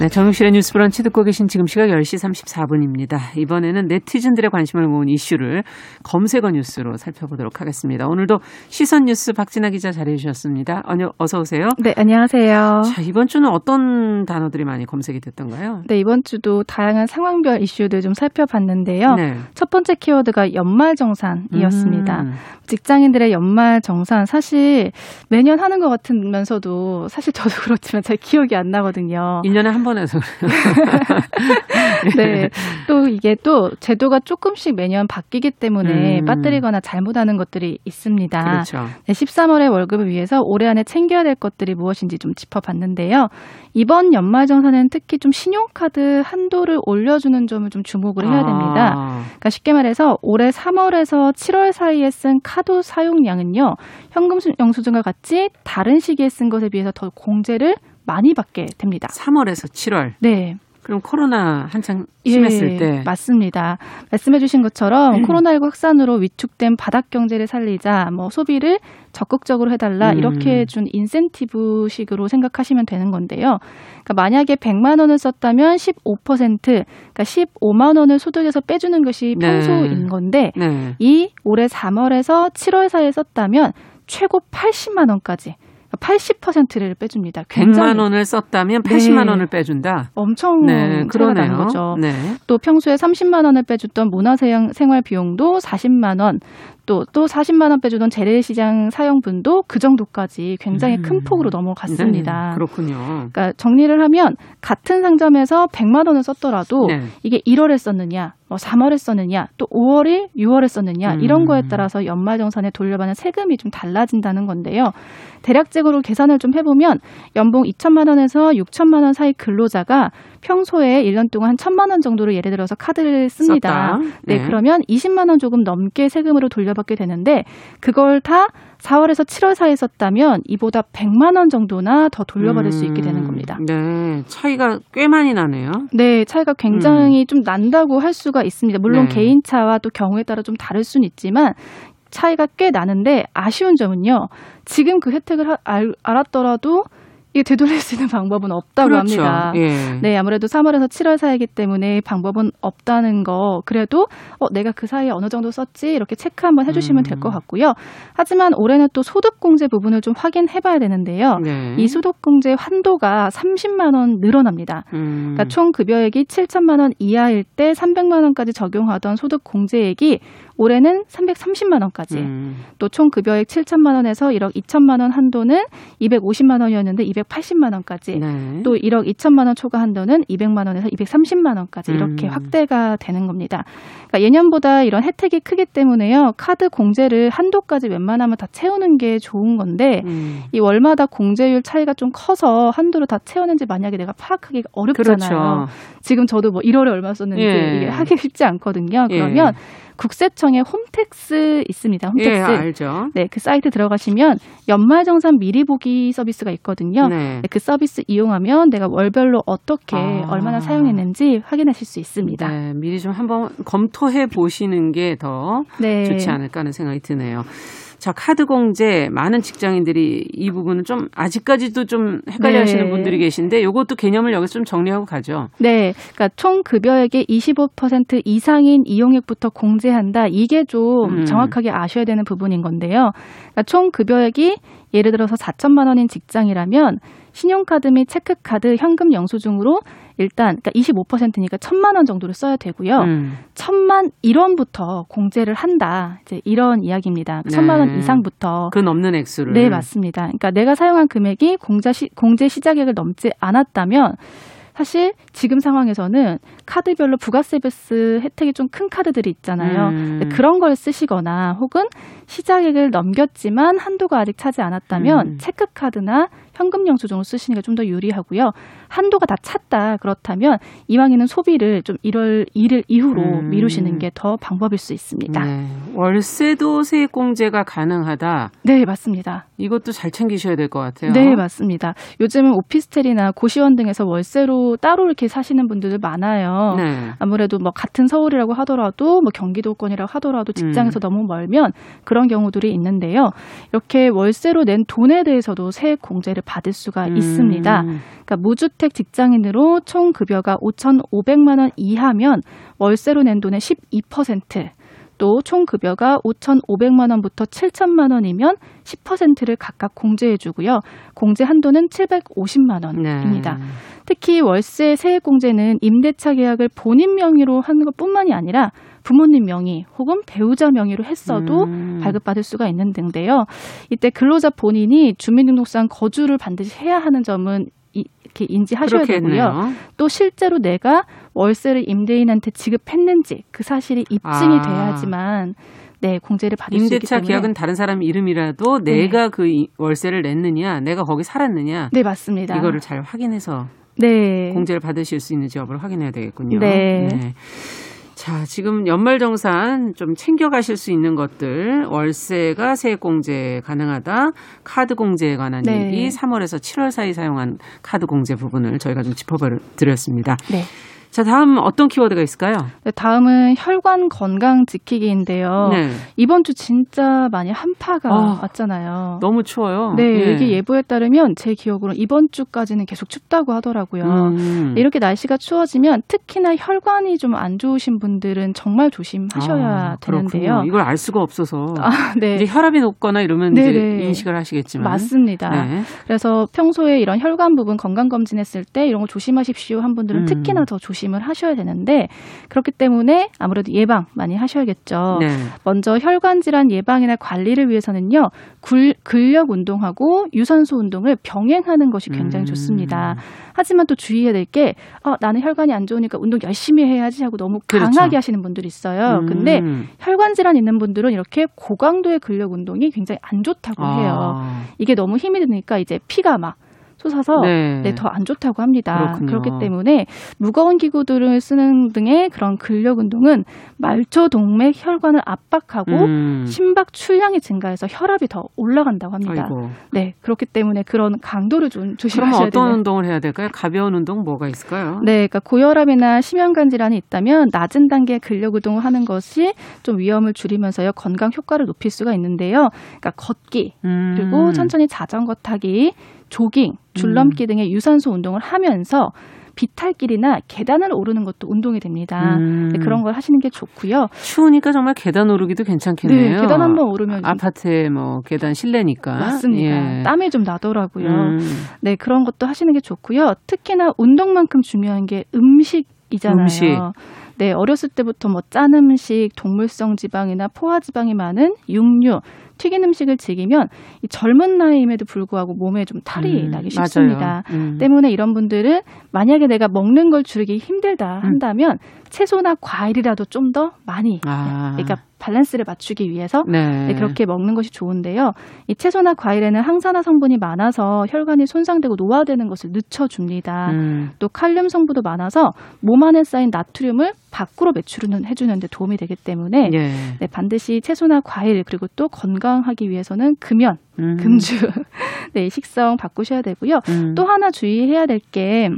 네, 정용실의 뉴스 브런치 듣고 계신 지금 시각 10시 34분입니다. 이번에는 네티즌들의 관심을 모은 이슈를 검색어 뉴스로 살펴보도록 하겠습니다. 오늘도 시선 뉴스 박진아 기자 자리해 주셨습니다. 어서 오세요. 네, 안녕하세요. 자, 이번 주는 어떤 단어들이 많이 검색이 됐던가요? 네, 이번 주도 다양한 상황별 이슈들 좀 살펴봤는데요. 네. 첫 번째 키워드가 연말 정산이었습니다. 음. 직장인들의 연말 정산 사실 매년 하는 것 같으면서도 사실 저도 (laughs) 그렇지만 잘 기억이 안 나거든요. 1년에 한 번 해서 (laughs) 네. 또 이게 또 제도가 조금씩 매년 바뀌기 때문에 음. 빠뜨리거나 잘못하는 것들이 있습니다. 그렇죠. 네, 13월의 월급을 위해서 올해 안에 챙겨야 될 것들이 무엇인지 좀 짚어봤는데요. 이번 연말정산은 특히 좀 신용카드 한도를 올려주는 점을 좀 주목을 해야 됩니다. 아. 그러니까 쉽게 말해서 올해 3월에서 7월 사이에 쓴 카드 사용량은요, 현금 영수증과 같이 다른 시기에 쓴 것에 비해서 더 공제를 많이 받게 됩니다. 3월에서 7월. 네. 그럼 코로나 한창 심했을 예, 때 맞습니다. 말씀해주신 것처럼 음. 코로나19 확산으로 위축된 바닥 경제를 살리자, 뭐 소비를 적극적으로 해달라 음. 이렇게 준 인센티브식으로 생각하시면 되는 건데요. 그러니까 만약에 100만 원을 썼다면 15%, 그러니까 15만 원을 소득에서 빼주는 것이 네. 평소인 건데 네. 이 올해 3월에서 7월 사이에 썼다면 최고 80만 원까지 80%를 빼줍니다. 굉장히. 100만 원을 썼다면 80만 네. 원을 빼준다. 엄청 네, 그러네요. 거죠. 네. 또 평소에 30만 원을 빼줬던 문화생활 비용도 40만 원, 또, 또 40만 원 빼주던 재래시장 사용분도 그 정도까지 굉장히 음. 큰 폭으로 넘어갔습니다. 네, 그렇군요. 그러니까 정리를 하면 같은 상점에서 100만 원을 썼더라도 네. 이게 1월에 썼느냐, 뭐 3월에 썼느냐, 또 5월에 6월에 썼느냐 음. 이런 거에 따라서 연말정산에 돌려받는 세금이 좀 달라진다는 건데요. 대략적으로 계산을 좀 해보면 연봉 2천만 원에서 6천만 원 사이 근로자가 평소에 1년 동안 한 1천만 원 정도로 예를 들어서 카드를 씁니다. 네. 네, 그러면 20만 원 조금 넘게 세금으로 돌려받게 되는데 그걸 다 4월에서 7월 사이에 썼다면 이보다 100만 원 정도나 더 돌려받을 음, 수 있게 되는 겁니다. 네, 차이가 꽤 많이 나네요. 네, 차이가 굉장히 음. 좀 난다고 할 수가 있습니다. 물론 네. 개인차와 또 경우에 따라 좀 다를 수는 있지만 차이가 꽤 나는데 아쉬운 점은요. 지금 그 혜택을 알, 알았더라도 이게 되돌릴 수 있는 방법은 없다고 그렇죠. 합니다. 예. 네, 아무래도 3월에서 7월 사이기 때문에 방법은 없다는 거. 그래도 어 내가 그 사이에 어느 정도 썼지 이렇게 체크 한번 해주시면 음. 될것 같고요. 하지만 올해는 또 소득공제 부분을 좀 확인해봐야 되는데요. 네. 이 소득공제 환도가 30만 원 늘어납니다. 음. 그러니까 총 급여액이 7천만 원 이하일 때 300만 원까지 적용하던 소득공제액이 올해는 330만 원까지. 음. 또총 급여액 7천만 원에서 1억 2천만 원 한도는 250만 원이었는데 280만 원까지. 네. 또 1억 2천만 원 초과 한도는 200만 원에서 230만 원까지 이렇게 음. 확대가 되는 겁니다. 그러니까 예년보다 이런 혜택이 크기 때문에요. 카드 공제를 한도까지 웬만하면 다 채우는 게 좋은 건데 음. 이 월마다 공제율 차이가 좀 커서 한도를 다 채웠는지 만약에 내가 파악하기 어렵잖아요. 그렇죠. 지금 저도 뭐 1월에 얼마 썼는지 예. 이게 하기 쉽지 않거든요. 그러면 예. 국세청에 홈택스 있습니다. 홈택스. 예, 알죠. 네, 그 사이트 들어가시면 연말정산 미리 보기 서비스가 있거든요. 네. 네, 그 서비스 이용하면 내가 월별로 어떻게 아. 얼마나 사용했는지 확인하실 수 있습니다. 네, 미리 좀 한번 검토해 보시는 게더 네. 좋지 않을까 하는 생각이 드네요. 자, 카드 공제 많은 직장인들이 이 부분은 좀 아직까지도 좀 헷갈려 네. 하시는 분들이 계신데 요것도 개념을 여기서 좀 정리하고 가죠. 네. 그러니까 총 급여액의 25% 이상인 이용액부터 공제한다. 이게 좀 음. 정확하게 아셔야 되는 부분인 건데요. 그러니까 총 급여액이 예를 들어서 4천만 원인 직장이라면 신용카드 및 체크카드, 현금 영수증으로 일단 그러니까 25%니까 1천만 원 정도를 써야 되고요. 음. 1천만 1원부터 공제를 한다. 이제 이런 이야기입니다. 네. 1천만 원 이상부터 그 넘는 액수를 네, 맞습니다. 그러니까 내가 사용한 금액이 공자 시, 공제 시작액을 넘지 않았다면 사실 지금 상황에서는 카드별로 부가세 베스 혜택이 좀 큰 카드들이 있잖아요. 음. 그런 걸 쓰시거나 혹은 시작액을 넘겼지만 한도가 아직 차지 않았다면 음. 체크카드나 현금 영수증을 쓰시는 게 좀 더 유리하고요. 한도가 다 찼다 그렇다면 이왕에는 소비를 좀 1월 1일 이후로 음. 미루시는 게 더 방법일 수 있습니다. 네. 네. 월세도 세액공제가 가능하다. 맞습니다. 이것도 잘 챙기셔야 될 것 같아요. 네, 맞습니다. 요즘은 오피스텔이나 고시원 등에서 월세로 따로 이렇게 사시는 분들도 많아요. 네. 아무래도 뭐 같은 서울이라고 하더라도 뭐 경기도권이라고 하더라도 직장에서 음. 너무 멀면 그런 경우들이 있는데요. 이렇게 월세로 낸 돈에 대해서도 세액 공제를 받을 수가 음. 있습니다. 그러니까 무주택 직장인으로 총 급여가 5,500만 원 이하면 월세로 낸 돈의 12%, 또총 급여가 5,500만 원부터 7천만 원이면 10%를 각각 공제해 주고요. 공제 한도는 750만 원입니다. 네. 특히 월세 세액 공제는 임대차 계약을 본인 명의로 하는 것뿐만이 아니라 부모님 명의 혹은 배우자 명의로 했어도 음. 발급받을 수가 있는 등인데요. 이때 근로자 본인이 주민등록상 거주를 반드시 해야 하는 점은 이- 이렇게 인지하셔야 되고요. 그렇겠네요. 또 실제로 내가 월세를 임대인한테 지급했는지 그 사실이 입증이 아. 돼야지만 네 공제를 받을 수 있기 임대차 때문에 계약은 다른 사람 이름이라도 네. 내가 그 이- 월세를 냈느냐, 내가 거기 살았느냐, 네 맞습니다. 이거를 잘 확인해서 네 공제를 받으실 수 있는지 여부를 확인해야 되겠군요. 네. 자, 지금 연말정산 좀 챙겨가실 수 있는 것들, 월세가 세액공제 가능하다, 카드 공제에 관한 네. 얘기, 3월에서 7월 사이 사용한 카드 공제 부분을 저희가 좀 짚어드렸습니다. 네. 자, 다음 어떤 키워드가 있을까요? 네, 다음은 혈관 건강 지키기인데요. 네. 이번 주 진짜 많이 한파가 아, 왔잖아요. 너무 추워요. 네, 예. 이게 예보에 따르면 제 기억으로 이번 주까지는 계속 춥다고 하더라고요. 음. 이렇게 날씨가 추워지면 특히나 혈관이 좀 안 좋으신 분들은 정말 조심하셔야 아, 되는데요. 이걸 알 수가 없어서. 아, 네. 이제 혈압이 높거나 이러면 네네. 이제 인식을 하시겠지만. 맞습니다. 네. 그래서 평소에 이런 혈관 부분 건강 검진했을 때 이런 거 조심하십시오 한 분들은 음. 특히나 더 조심 을 하셔야 되는데 그렇기 때문에 아무래도 예방 많이 하셔야겠죠. 네. 먼저 혈관 질환 예방이나 관리를 위해서는요. 굴- 근력 운동하고 유산소 운동을 병행하는 것이 굉장히 음. 좋습니다. 하지만 또 주의해야 될 게 어, 나는 혈관이 안 좋으니까 운동 열심히 해야지 하고 너무 그렇죠. 강하게 하시는 분들이 있어요. 근데 음. 혈관 질환 있는 분들은 이렇게 고강도의 근력 운동이 굉장히 안 좋다고 해요. 아. 이게 너무 힘이 드니까 이제 피가 막 솟아서 네. 네, 더 안 좋다고 합니다. 그렇군요. 그렇기 때문에 무거운 기구들을 쓰는 등의 그런 근력 운동은 말초 동맥 혈관을 압박하고 음. 심박 출량이 증가해서 혈압이 더 올라간다고 합니다. 아이고. 네, 그렇기 때문에 그런 강도를 좀 조심하셔야 어떤 되는. 운동을 해야 될까요? 가벼운 운동 뭐가 있을까요? 네, 그러니까 고혈압이나 심혈관 질환이 있다면 낮은 단계의 근력 운동을 하는 것이 좀 위험을 줄이면서요 건강 효과를 높일 수가 있는데요. 그러니까 걷기 음. 그리고 천천히 자전거 타기, 조깅, 줄넘기 등의 유산소 운동을 하면서 비탈길이나 계단을 오르는 것도 운동이 됩니다. 음. 네, 그런 걸 하시는 게 좋고요. 추우니까 정말 계단 오르기도 괜찮겠네요. 네, 계단 한번 오르면 좀- 아파트에 뭐 계단 실내니까. 맞습니다. 예. 땀이 좀 나더라고요. 음. 네, 그런 것도 하시는 게 좋고요. 특히나 운동만큼 중요한 게 음식이잖아요. 음식. 네, 어렸을 때부터 뭐 짠 음식, 동물성 지방이나 포화 지방이 많은 육류, 튀긴 음식을 즐기면 이 젊은 나이임에도 불구하고 몸에 좀 탈이 음, 나기. 쉽습니다. 음. 때문에 이런 분들은 만약에 내가 먹는 걸 줄이기 힘들다 한다면 채소나 과일이라도 좀 더 많이 아. 그러니까 밸런스를 맞추기 위해서 네. 네, 그렇게 먹는 것이 좋은데요. 이 채소나 과일에는 항산화 성분이 많아서 혈관이 손상되고 노화되는 것을 늦춰줍니다. 음. 또 칼륨 성분도 많아서 몸 안에 쌓인 나트륨을 밖으로 배출은 해주는데 도움이 되기 때문에 예. 네, 반드시 채소나 과일 그리고 또 건강하기 위해서는 금연, 음. 금주 (laughs) 네, 식성 바꾸셔야 되고요. 음. 또 하나 주의해야 될게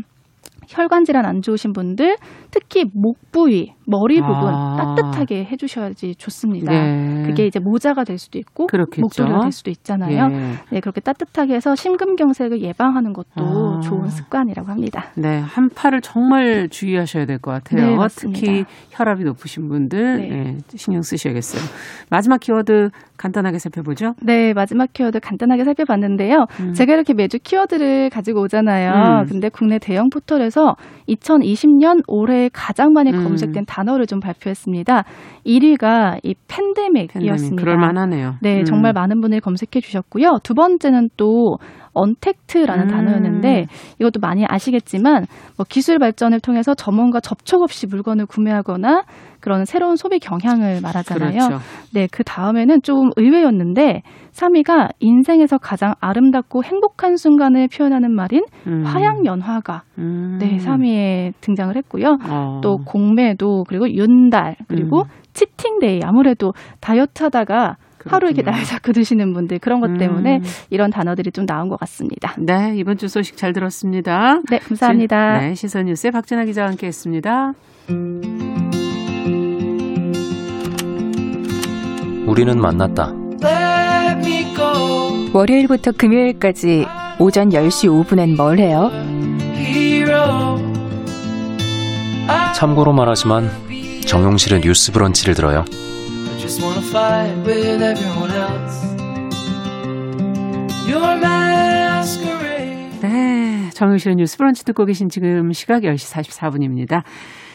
혈관 질환 안 좋으신 분들 특히 목 부위, 머리 부분 아. 따뜻하게 해주셔야지 좋습니다. 네. 그게 이제 모자가 될 수도 있고. 목도리가 될 수도 있잖아요. 예. 네, 그렇게 따뜻하게 해서 심근경색을 예방하는 것도 아. 좋은 습관이라고 합니다. 네, 한파를 정말 주의하셔야 될 것 같아요. 네. 특히 혈압이 높으신 분들 네. 예, 신경 쓰셔야겠어요. 마지막 키워드 간단하게 살펴보죠. 네, 마지막 키워드 간단하게 살펴봤는데요. 음. 제가 이렇게 매주 키워드를 가지고 오잖아요. 음. 근데 국내 대형 포털에서 2020년 올해 가장 많이 음. 검색된 단어를 좀 발표했습니다. 1위가 이 팬데믹이었습니다. 팬데믹 그럴 만하네요. 네, 음. 정말 많은 분들이 검색해 주셨고요. 두 번째는 또 언택트라는 음. 단어였는데 이것도 많이 아시겠지만 뭐 기술 발전을 통해서 점원과 접촉 없이 물건을 구매하거나 그런 새로운 소비 경향을 말하잖아요. 그렇죠. 네, 그 다음에는 좀 의외였는데 3위가 인생에서 가장 아름답고 행복한 순간을 표현하는 말인 음. 화양연화가 음. 네, 3위에 등장을 했고요. 어. 또 공매도 그리고 윤달 그리고 음. 치팅데이 아무래도 다이어트 하다가 하루 이렇게 그렇군요. 날 잡고 드시는 분들 그런 것 때문에 음. 이런 단어들이 좀 나온 것 같습니다. 네, 이번 주 소식 잘 들었습니다. 네, 감사합니다. 네, 시선 뉴스의 박진아 기자와 함께했습니다. 우리는 만났다. 월요일부터 금요일까지 오전 10시 5분엔 뭘 해요? 참고로 말하지만 정용실의 뉴스 브런치를 들어요. 네, 정용실의 뉴스 브런치 듣고 계신 지금 시각 10시 44분입니다.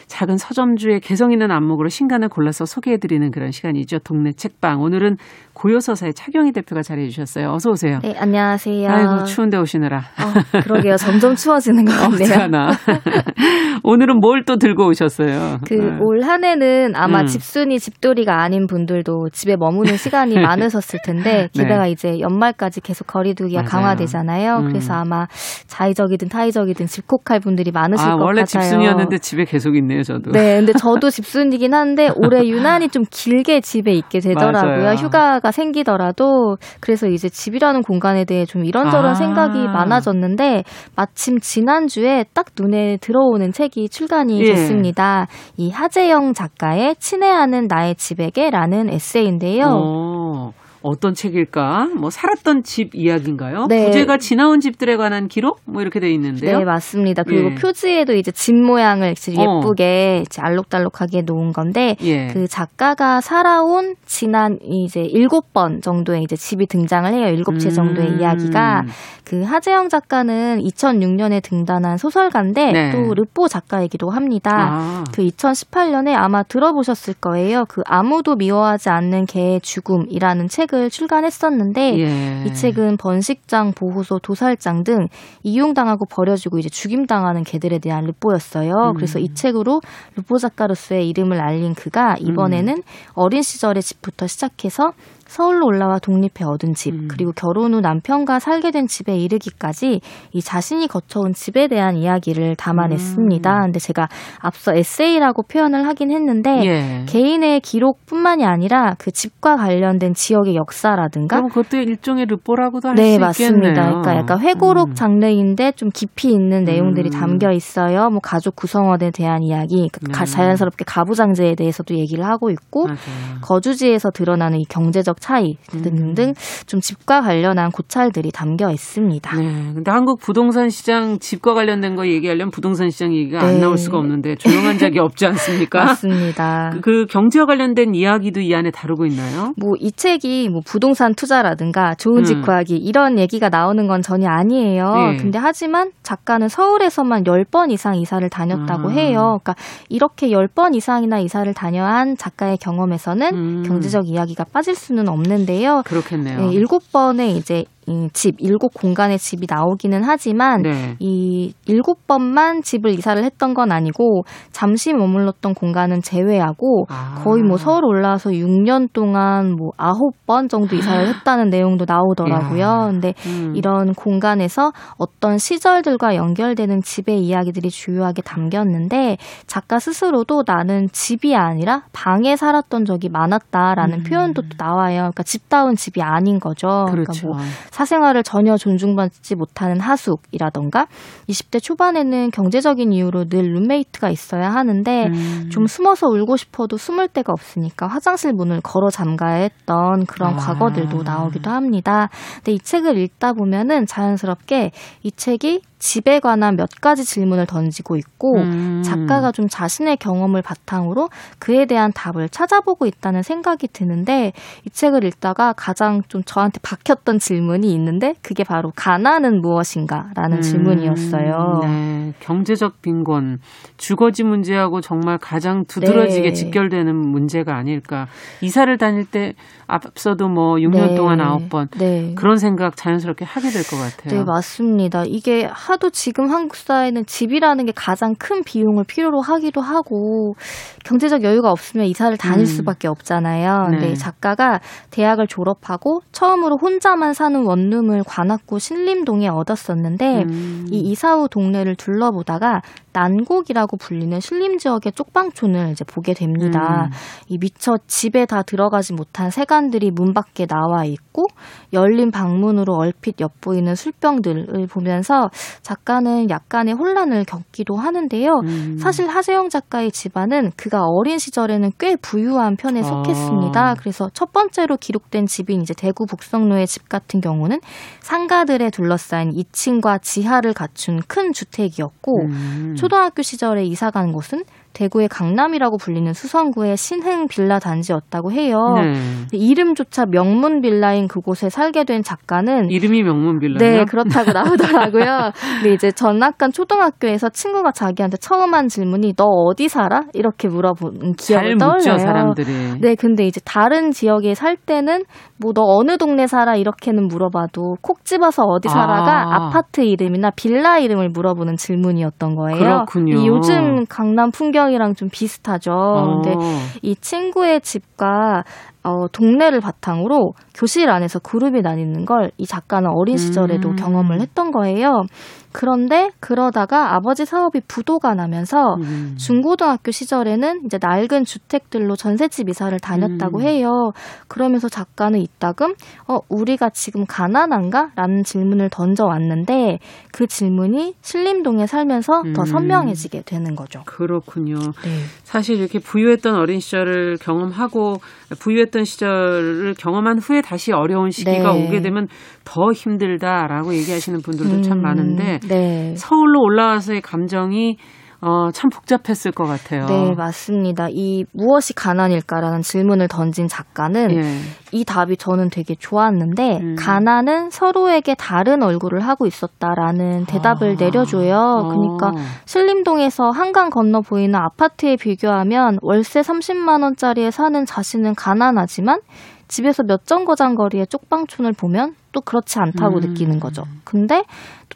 작은 서점주의 개성 있는 안목으로 신간을 골라서 소개해드리는 그런 시간이죠. 동네 책방. 오늘은 고요서사의 차경희 대표가 자리해 주셨어요. 어서 오세요. 네, 안녕하세요. 아이고 추운데 오시느라. 어, 그러게요. 점점 추워지는 것 (laughs) 같네요. 어떡하나. (laughs) 오늘은 뭘 또 들고 오셨어요? 그 네. 올 한해는 아마 음. 집순이 집돌이가 아닌 분들도 집에 머무는 (laughs) 시간이 많으셨을 텐데 게다가 이제 연말까지 계속 거리두기가 네. 맞아요. 강화되잖아요. 음. 그래서 아마 자의적이든 타의적이든 집콕할 분들이 많으실 아, 것 원래 같아요. 집순이였는데 집에 계속 있네요, 저도. 네, 근데 저도 집순이긴 한데 올해 유난히 좀 길게 집에 있게 되더라고요. 맞아요. 휴가가 생기더라도 그래서 이제 집이라는 공간에 대해 좀 이런저런 아. 생각이 많아졌는데 마침 지난주에 딱 눈에 들어오는 책이 출간이 예. 됐습니다. 이 하재영 작가의 친애하는 나의 집에게라는 에세이인데요. 어, 어떤 책일까? 뭐 살았던 집 이야기인가요? 네. 부제가 지나온 집들에 관한 기록? 뭐 이렇게 돼 있는데요. 네, 맞습니다. 그리고 예. 표지에도 이제 집 모양을 어. 예쁘게 이제 알록달록하게 놓은 건데 예. 그 작가가 살아온 지난 이제 일곱 번 정도의 이제 집이 등장을 해요. 일곱 채 정도의 음. 이야기가 그 하재영 작가는 2006년에 등단한 소설가인데 네. 또 르포 작가이기도 합니다. 아, 그 2018년에 아마 들어보셨을 거예요. 그 아무도 미워하지 않는 개의 죽음이라는 책을 출간했었는데 예. 이 책은 번식장, 보호소, 도살장 등 이용당하고 버려지고 이제 죽임당하는 개들에 대한 르포였어요. 음. 그래서 이 책으로 르포 작가로서의 이름을 알린 그가 이번에는 음. 어린 시절의 집부터 시작해서 서울로 올라와 독립해 얻은 집, 음. 그리고 결혼 후 남편과 살게 된 집에 이르기까지 이 자신이 거쳐온 집에 대한 이야기를 담아냈습니다. 음. 근데 제가 앞서 에세이라고 표현을 하긴 했는데 예. 개인의 기록뿐만이 아니라 그 집과 관련된 지역의 역사라든가 그럼 그것도 일종의 르포라고도 할수 네, 있겠네요. 맞습니다. 그러니까 약간 회고록 음. 장르인데 좀 깊이 있는 내용들이 음. 담겨 있어요. 뭐 가족 구성원에 대한 이야기, 그 가- 네. 자연스럽게 가부장제에 대해서도 얘기를 하고 있고 맞아요. 거주지에서 드러나는 이 경제적 차이 음. 등등 좀 집과 관련한 고찰들이 담겨 있습니다. 네. 근데 한국 부동산 시장 집과 관련된 거 얘기하려면 부동산 시장 얘기가 안 네. 나올 수가 없는데 조용한 적이 없지 않습니까? (laughs) 맞습니다. 그, 그 경제와 관련된 이야기도 이 안에 다루고 있나요? 뭐 이 책이 뭐 부동산 투자라든가 좋은 집 음. 구하기 이런 얘기가 나오는 건 전혀 아니에요. 네. 근데 하지만 작가는 서울에서만 10번 이상 이사를 다녔다고 아. 해요. 그러니까 이렇게 10번 이상이나 이사를 다녀한 작가의 경험에서는 음. 경제적 이야기가 빠질 수는 없는데요. 그렇겠네요. 네, 일곱 번의 이제 이 집, 일곱 공간의 집이 나오기는 하지만 네. 이 일곱 번만 집을 이사를 했던 건 아니고 잠시 머물렀던 공간은 제외하고 아. 거의 뭐 서울 올라와서 6년 동안 뭐 아홉 번 정도 이사를 했다는 내용도 나오더라고요. 야. 근데 음. 이런 공간에서 어떤 시절들과 연결되는 집의 이야기들이 주요하게 담겼는데 작가 스스로도 나는 집이 아니라 방에 살았던 적이 많았다라는 음. 표현도 또 나와요. 그러니까 집다운 집이 아닌 거죠. 그러니까 그렇죠. 뭐 사생활을 전혀 존중받지 못하는 하숙이라던가 20대 초반에는 경제적인 이유로 늘 룸메이트가 있어야 하는데 음. 좀 숨어서 울고 싶어도 숨을 데가 없으니까 화장실 문을 걸어 잠가야 했던 그런 아. 과거들도 나오기도 합니다. 근데 이 책을 읽다 보면은 자연스럽게 이 책이 집에 관한 몇 가지 질문을 던지고 있고 음. 작가가 좀 자신의 경험을 바탕으로 그에 대한 답을 찾아보고 있다는 생각이 드는데 이 책을 읽다가 가장 좀 저한테 박혔던 질문이 있는데 그게 바로 가난은 무엇인가라는 음. 질문이었어요. 네. 경제적 빈곤, 주거지 문제하고 정말 가장 두드러지게 네. 직결되는 문제가 아닐까. 이사를 다닐 때 앞서도 뭐 6년 네. 동안 9번 네. 그런 생각 자연스럽게 하게 될 것 같아요. 네, 맞습니다. 이게 하, 하도 지금 한국 사회는 집이라는 게 가장 큰 비용을 필요로 하기도 하고 경제적 여유가 없으면 이사를 다닐 음. 수밖에 없잖아요. 네. 근데 작가가 대학을 졸업하고 처음으로 혼자만 사는 원룸을 관악구 신림동에 얻었었는데 음. 이 이사 후 동네를 둘러보다가 난곡이라고 불리는 신림 지역의 쪽방촌을 이제 보게 됩니다. 음. 이 미처 집에 다 들어가지 못한 세간들이 문 밖에 나와 있고 열린 방문으로 얼핏 엿보이는 술병들을 보면서 작가는 약간의 혼란을 겪기도 하는데요. 음. 사실 하재영 작가의 집안은 그가 어린 시절에는 꽤 부유한 편에 속했습니다. 아. 그래서 첫 번째로 기록된 집인 이제 대구 북성로의 집 같은 경우는 상가들에 둘러싸인 2층과 지하를 갖춘 큰 주택이었고 음. 초등학교 시절에 이사 간 곳은 대구의 강남이라고 불리는 수성구의 신흥 빌라 단지였다고 해요. 네. 이름조차 명문 빌라인 그곳에 살게 된 작가는 이름이 명문 빌라요? 네, 그렇다고 나오더라고요. 근데 이제 전학간 초등학교에서 친구가 자기한테 처음 한 질문이 너 어디 살아? 이렇게 물어본 묻죠 떠올려요. 사람들이. 네, 근데 이제 다른 지역에 살 때는 뭐 너 어느 동네 살아 이렇게는 물어봐도 콕 집어서 어디 살아가 아. 아. 파트 이름이나 빌라 이름을 물어보는 질문이었던 거예요. 그렇군요. 이 요즘 강남 풍경 이랑 좀 비슷하죠. 어. 근데 이 친구의 집과 어, 동네를 바탕으로 교실 안에서 그룹이 나뉘는 걸 이 작가는 어린 시절에도 음. 경험을 했던 거예요. 그런데 그러다가 아버지 사업이 부도가 나면서 음. 중고등학교 시절에는 이제 낡은 주택들로 전셋집 이사를 다녔다고 음. 해요. 그러면서 작가는 이따금 어 우리가 지금 가난한가? 라는 질문을 던져왔는데 그 질문이 신림동에 살면서 더 음. 선명해지게 되는 거죠. 그렇군요. 네. 사실 이렇게 부유했던 어린 시절을 경험하고 부유했던 시절을 경험한 후에 다시 어려운 시기가 네. 오게 되면 더 힘들다라고 얘기하시는 분들도 참 음, 많은데 네. 서울로 올라와서의 감정이 어, 참 복잡했을 것 같아요. 네, 맞습니다. 이 무엇이 가난일까라는 질문을 던진 작가는 예. 이 답이 저는 되게 좋았는데 음. 가난은 서로에게 다른 얼굴을 하고 있었다라는 대답을 아. 내려줘요. 그러니까 어. 신림동에서 한강 건너 보이는 아파트에 비교하면 월세 30만 원짜리에 사는 자신은 가난하지만 집에서 몇 정거장 거리의 쪽방촌을 보면 또 그렇지 않다고 음. 느끼는 거죠. 근데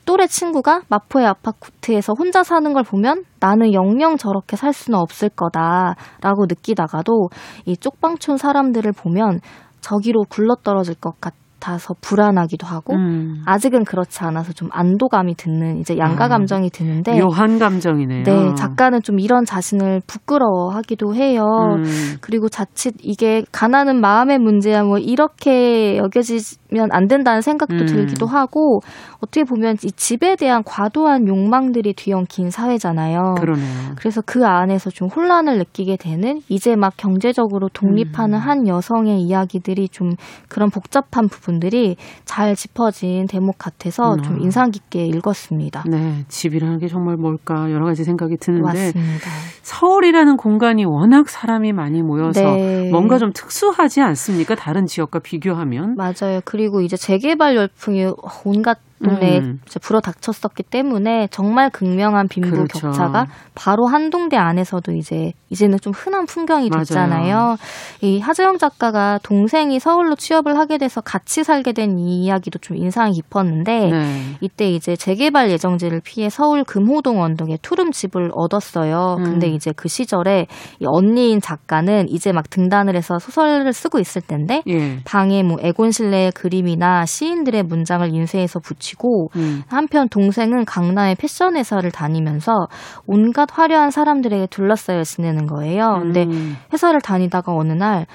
또 또래 친구가 마포의 아파트에서 혼자 사는 걸 보면 나는 영영 저렇게 살 수는 없을 거다라고 느끼다가도 이 쪽방촌 사람들을 보면 저기로 굴러떨어질 것 같아 서 불안하기도 하고 음. 아직은 그렇지 않아서 좀 안도감이 드는 이제 양가 아, 감정이 드는데 묘한 감정이네요. 네, 작가는 좀 이런 자신을 부끄러워하기도 해요. 음. 그리고 자칫 이게 가난은 마음의 문제야 뭐 이렇게 여겨지면 안 된다는 생각도 음. 들기도 하고 어떻게 보면 이 집에 대한 과도한 욕망들이 뒤엉킨 사회잖아요. 그러네요. 그래서 그 안에서 좀 혼란을 느끼게 되는 이제 막 경제적으로 독립하는 음. 한 여성의 이야기들이 좀 그런 복잡한 부분 들이 잘 짚어진 대목 같아서 음. 좀 인상 깊게 읽었습니다. 네, 집이라는 게 정말 뭘까 여러 가지 생각이 드는데 맞습니다. 서울이라는 공간이 워낙 사람이 많이 모여서 네. 뭔가 좀 특수하지 않습니까? 다른 지역과 비교하면. 맞아요. 그리고 이제 재개발 열풍이 온갖 동네에 음. 이제 불어닥쳤었기 때문에 정말 극명한 빈부 그렇죠. 격차가 바로 한 동대 안에서도 이제 이제는 좀 흔한 풍경이 맞아요. 됐잖아요. 이 하재영 작가가 동생이 서울로 취업을 하게 돼서 같이 살게 된이 이야기도 좀 인상이 깊었는데 네. 이때 이제 재개발 예정지를 피해 서울 금호동 언덕에 투룸 집을 얻었어요. 음. 근데 이제 그 시절에 이 언니인 작가는 이제 막 등단을 해서 소설을 쓰고 있을 텐데 예. 방에 뭐 에곤실레의 그림이나 시인들의 문장을 인쇄해서 붙이 고 음. 한편 동생은 강남의 패션 회사를 다니면서 온갖 화려한 사람들에게 둘러싸여 지내는 거예요. 근데 음. 회사를 다니다가 어느 날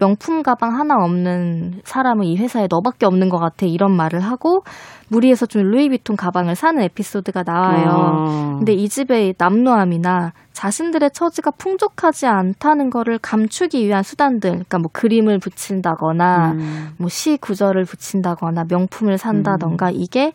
명품 가방 하나 없는 사람은 이 회사에 너밖에 없는 것 같아 이런 말을 하고 무리해서 좀 루이비통 가방을 사는 에피소드가 나와요. 어. 근데 이 집의 남노함이나 자신들의 처지가 풍족하지 않다는 거를 감추기 위한 수단들, 그러니까 뭐 그림을 붙인다거나 음. 뭐시 구절을 붙인다거나 명품을 산다던가 이게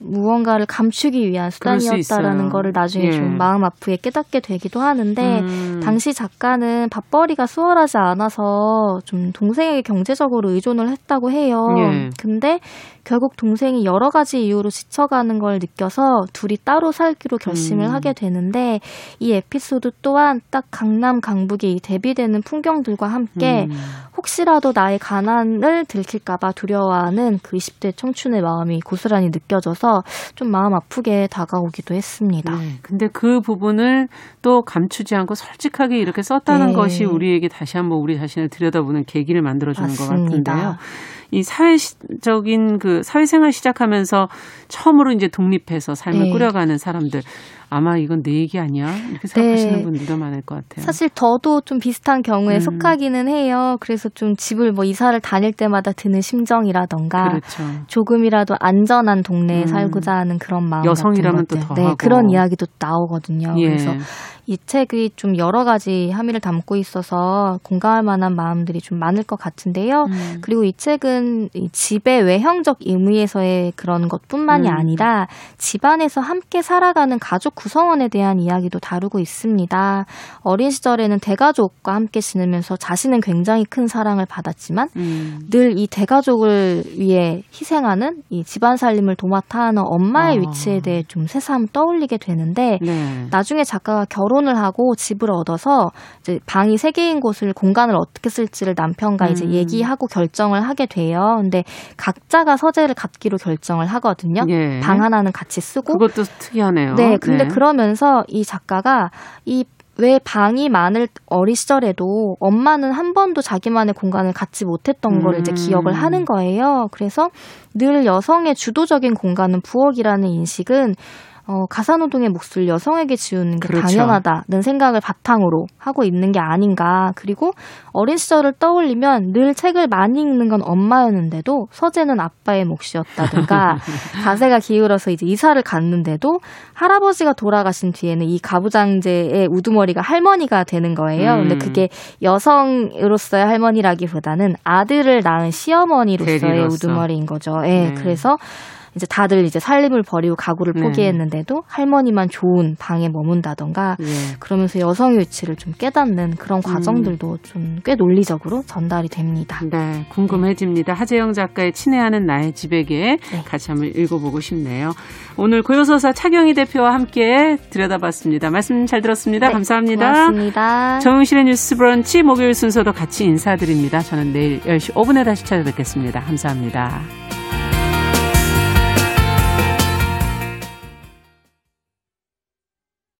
무언가를 감추기 위한 수 수단이었다라는. 거를 나중에 예. 좀 마음 아프게 깨닫게 되기도 하는데 음. 당시 작가는 밥벌이가 수월하지 않아서 좀 동생에게 경제적으로 의존을 했다고 해요. 예. 근데 결국 동생이 여러 가지 이유로 지쳐가는 걸 느껴서 둘이 따로 살기로 결심을 음. 하게 되는데 이 에피소드 또한 딱 강남 강북의 이 대비되는 풍경들과 함께 음. 혹시라도 나의 가난을 들킬까봐 두려워하는 그 20대 청춘의 마음이 고스란히 느껴져서 좀 마음 아프게 다가오기도 했습니다. 네, 근데 그 부분을 또 감추지 않고 솔직하게 이렇게 썼다는 네. 것이 우리에게 다시 한번 우리 자신을 들여다보는 계기를 만들어주는 것 맞습니다. 같은데요. 이 사회적인 그 사회생활 시작하면서 처음으로 이제 독립해서 삶을 네. 꾸려가는 사람들 아마 이건 내 얘기 아니야 이렇게 생각하시는 네. 분들도 많을 것 같아요. 사실 저도 좀 비슷한 경우에 음. 속하기는 해요. 그래서 좀 집을 뭐 이사를 다닐 때마다 드는 심정이라던가 그렇죠. 조금이라도 안전한 동네에 음. 살고자 하는 그런 마음 여성이라면 또 것들. 네. 그런 이야기도 나오거든요. 예. 그래서 이 책이 좀 여러 가지 함의를 담고 있어서 공감할 만한 마음들이 좀 많을 것 같은데요. 음. 그리고 이 책은 이 집의 외형적 의미에서의 그런 것뿐만이 음. 아니라 집안에서 함께 살아가는 가족 구성원에 대한 이야기도 다루고 있습니다. 어린 시절에는 대가족과 함께 지내면서 자신은 굉장히 큰 사랑을 받았지만 음. 늘이 대가족을 위해 희생하는 이 집안 살림을 도맡아 하는 엄마의 아. 위치에 대해 좀 새삼 떠올리게 되는데 네. 나중에 작가가 결혼을 하고 집을 얻어서 이제 방이 세 개인 곳을 공간을 어떻게 쓸지를 남편과 이제 음. 얘기하고 결정을 하게 돼요. 근데 각자가 서재를 갖기로 결정을 하거든요. 예. 방 하나는 같이 쓰고 그것도 특이하네요. 네, 근데 그러면서 이 작가가 이왜 방이 많을 어린 시절에도 엄마는 한 번도 자기만의 공간을 갖지 못했던 걸 이제 음. 기억을 하는 거예요. 그래서 늘 여성의 주도적인 공간은 부엌이라는 인식은 어, 가사노동의 몫을 여성에게 지우는 게 그렇죠. 당연하다는 생각을 바탕으로 하고 있는 게 아닌가. 그리고 어린 시절을 떠올리면 늘 책을 많이 읽는 건 엄마였는데도 서재는 아빠의 몫이었다든가 (laughs) 가세가 기울어서 이제 이사를 갔는데도 할아버지가 돌아가신 뒤에는 이 가부장제의 우두머리가 할머니가 되는 거예요. 음. 근데 그게 여성으로서의 할머니라기보다는 아들을 낳은 시어머니로서의 대리로서. 우두머리인 거죠. 예. 네. 그래서 이제 다들 이제 살림을 버리고 가구를 네. 포기했는데도 할머니만 좋은 방에 머문다던가 예. 그러면서 여성의 위치를 좀 깨닫는 그런 음. 과정들도 좀꽤 논리적으로 전달이 됩니다. 네, 궁금해집니다. 하재영 작가의 친애하는 나의 집에게 네. 같이 한번 읽어보고 싶네요. 오늘 고요서사 차경희 대표와 함께 들여다봤습니다. 말씀 잘 들었습니다. 네, 감사합니다. 고맙습니다. 정용실의 뉴스 브런치 목요일 순서도 같이 인사드립니다. 저는 내일 10시 5분에 다시 찾아뵙겠습니다. 감사합니다.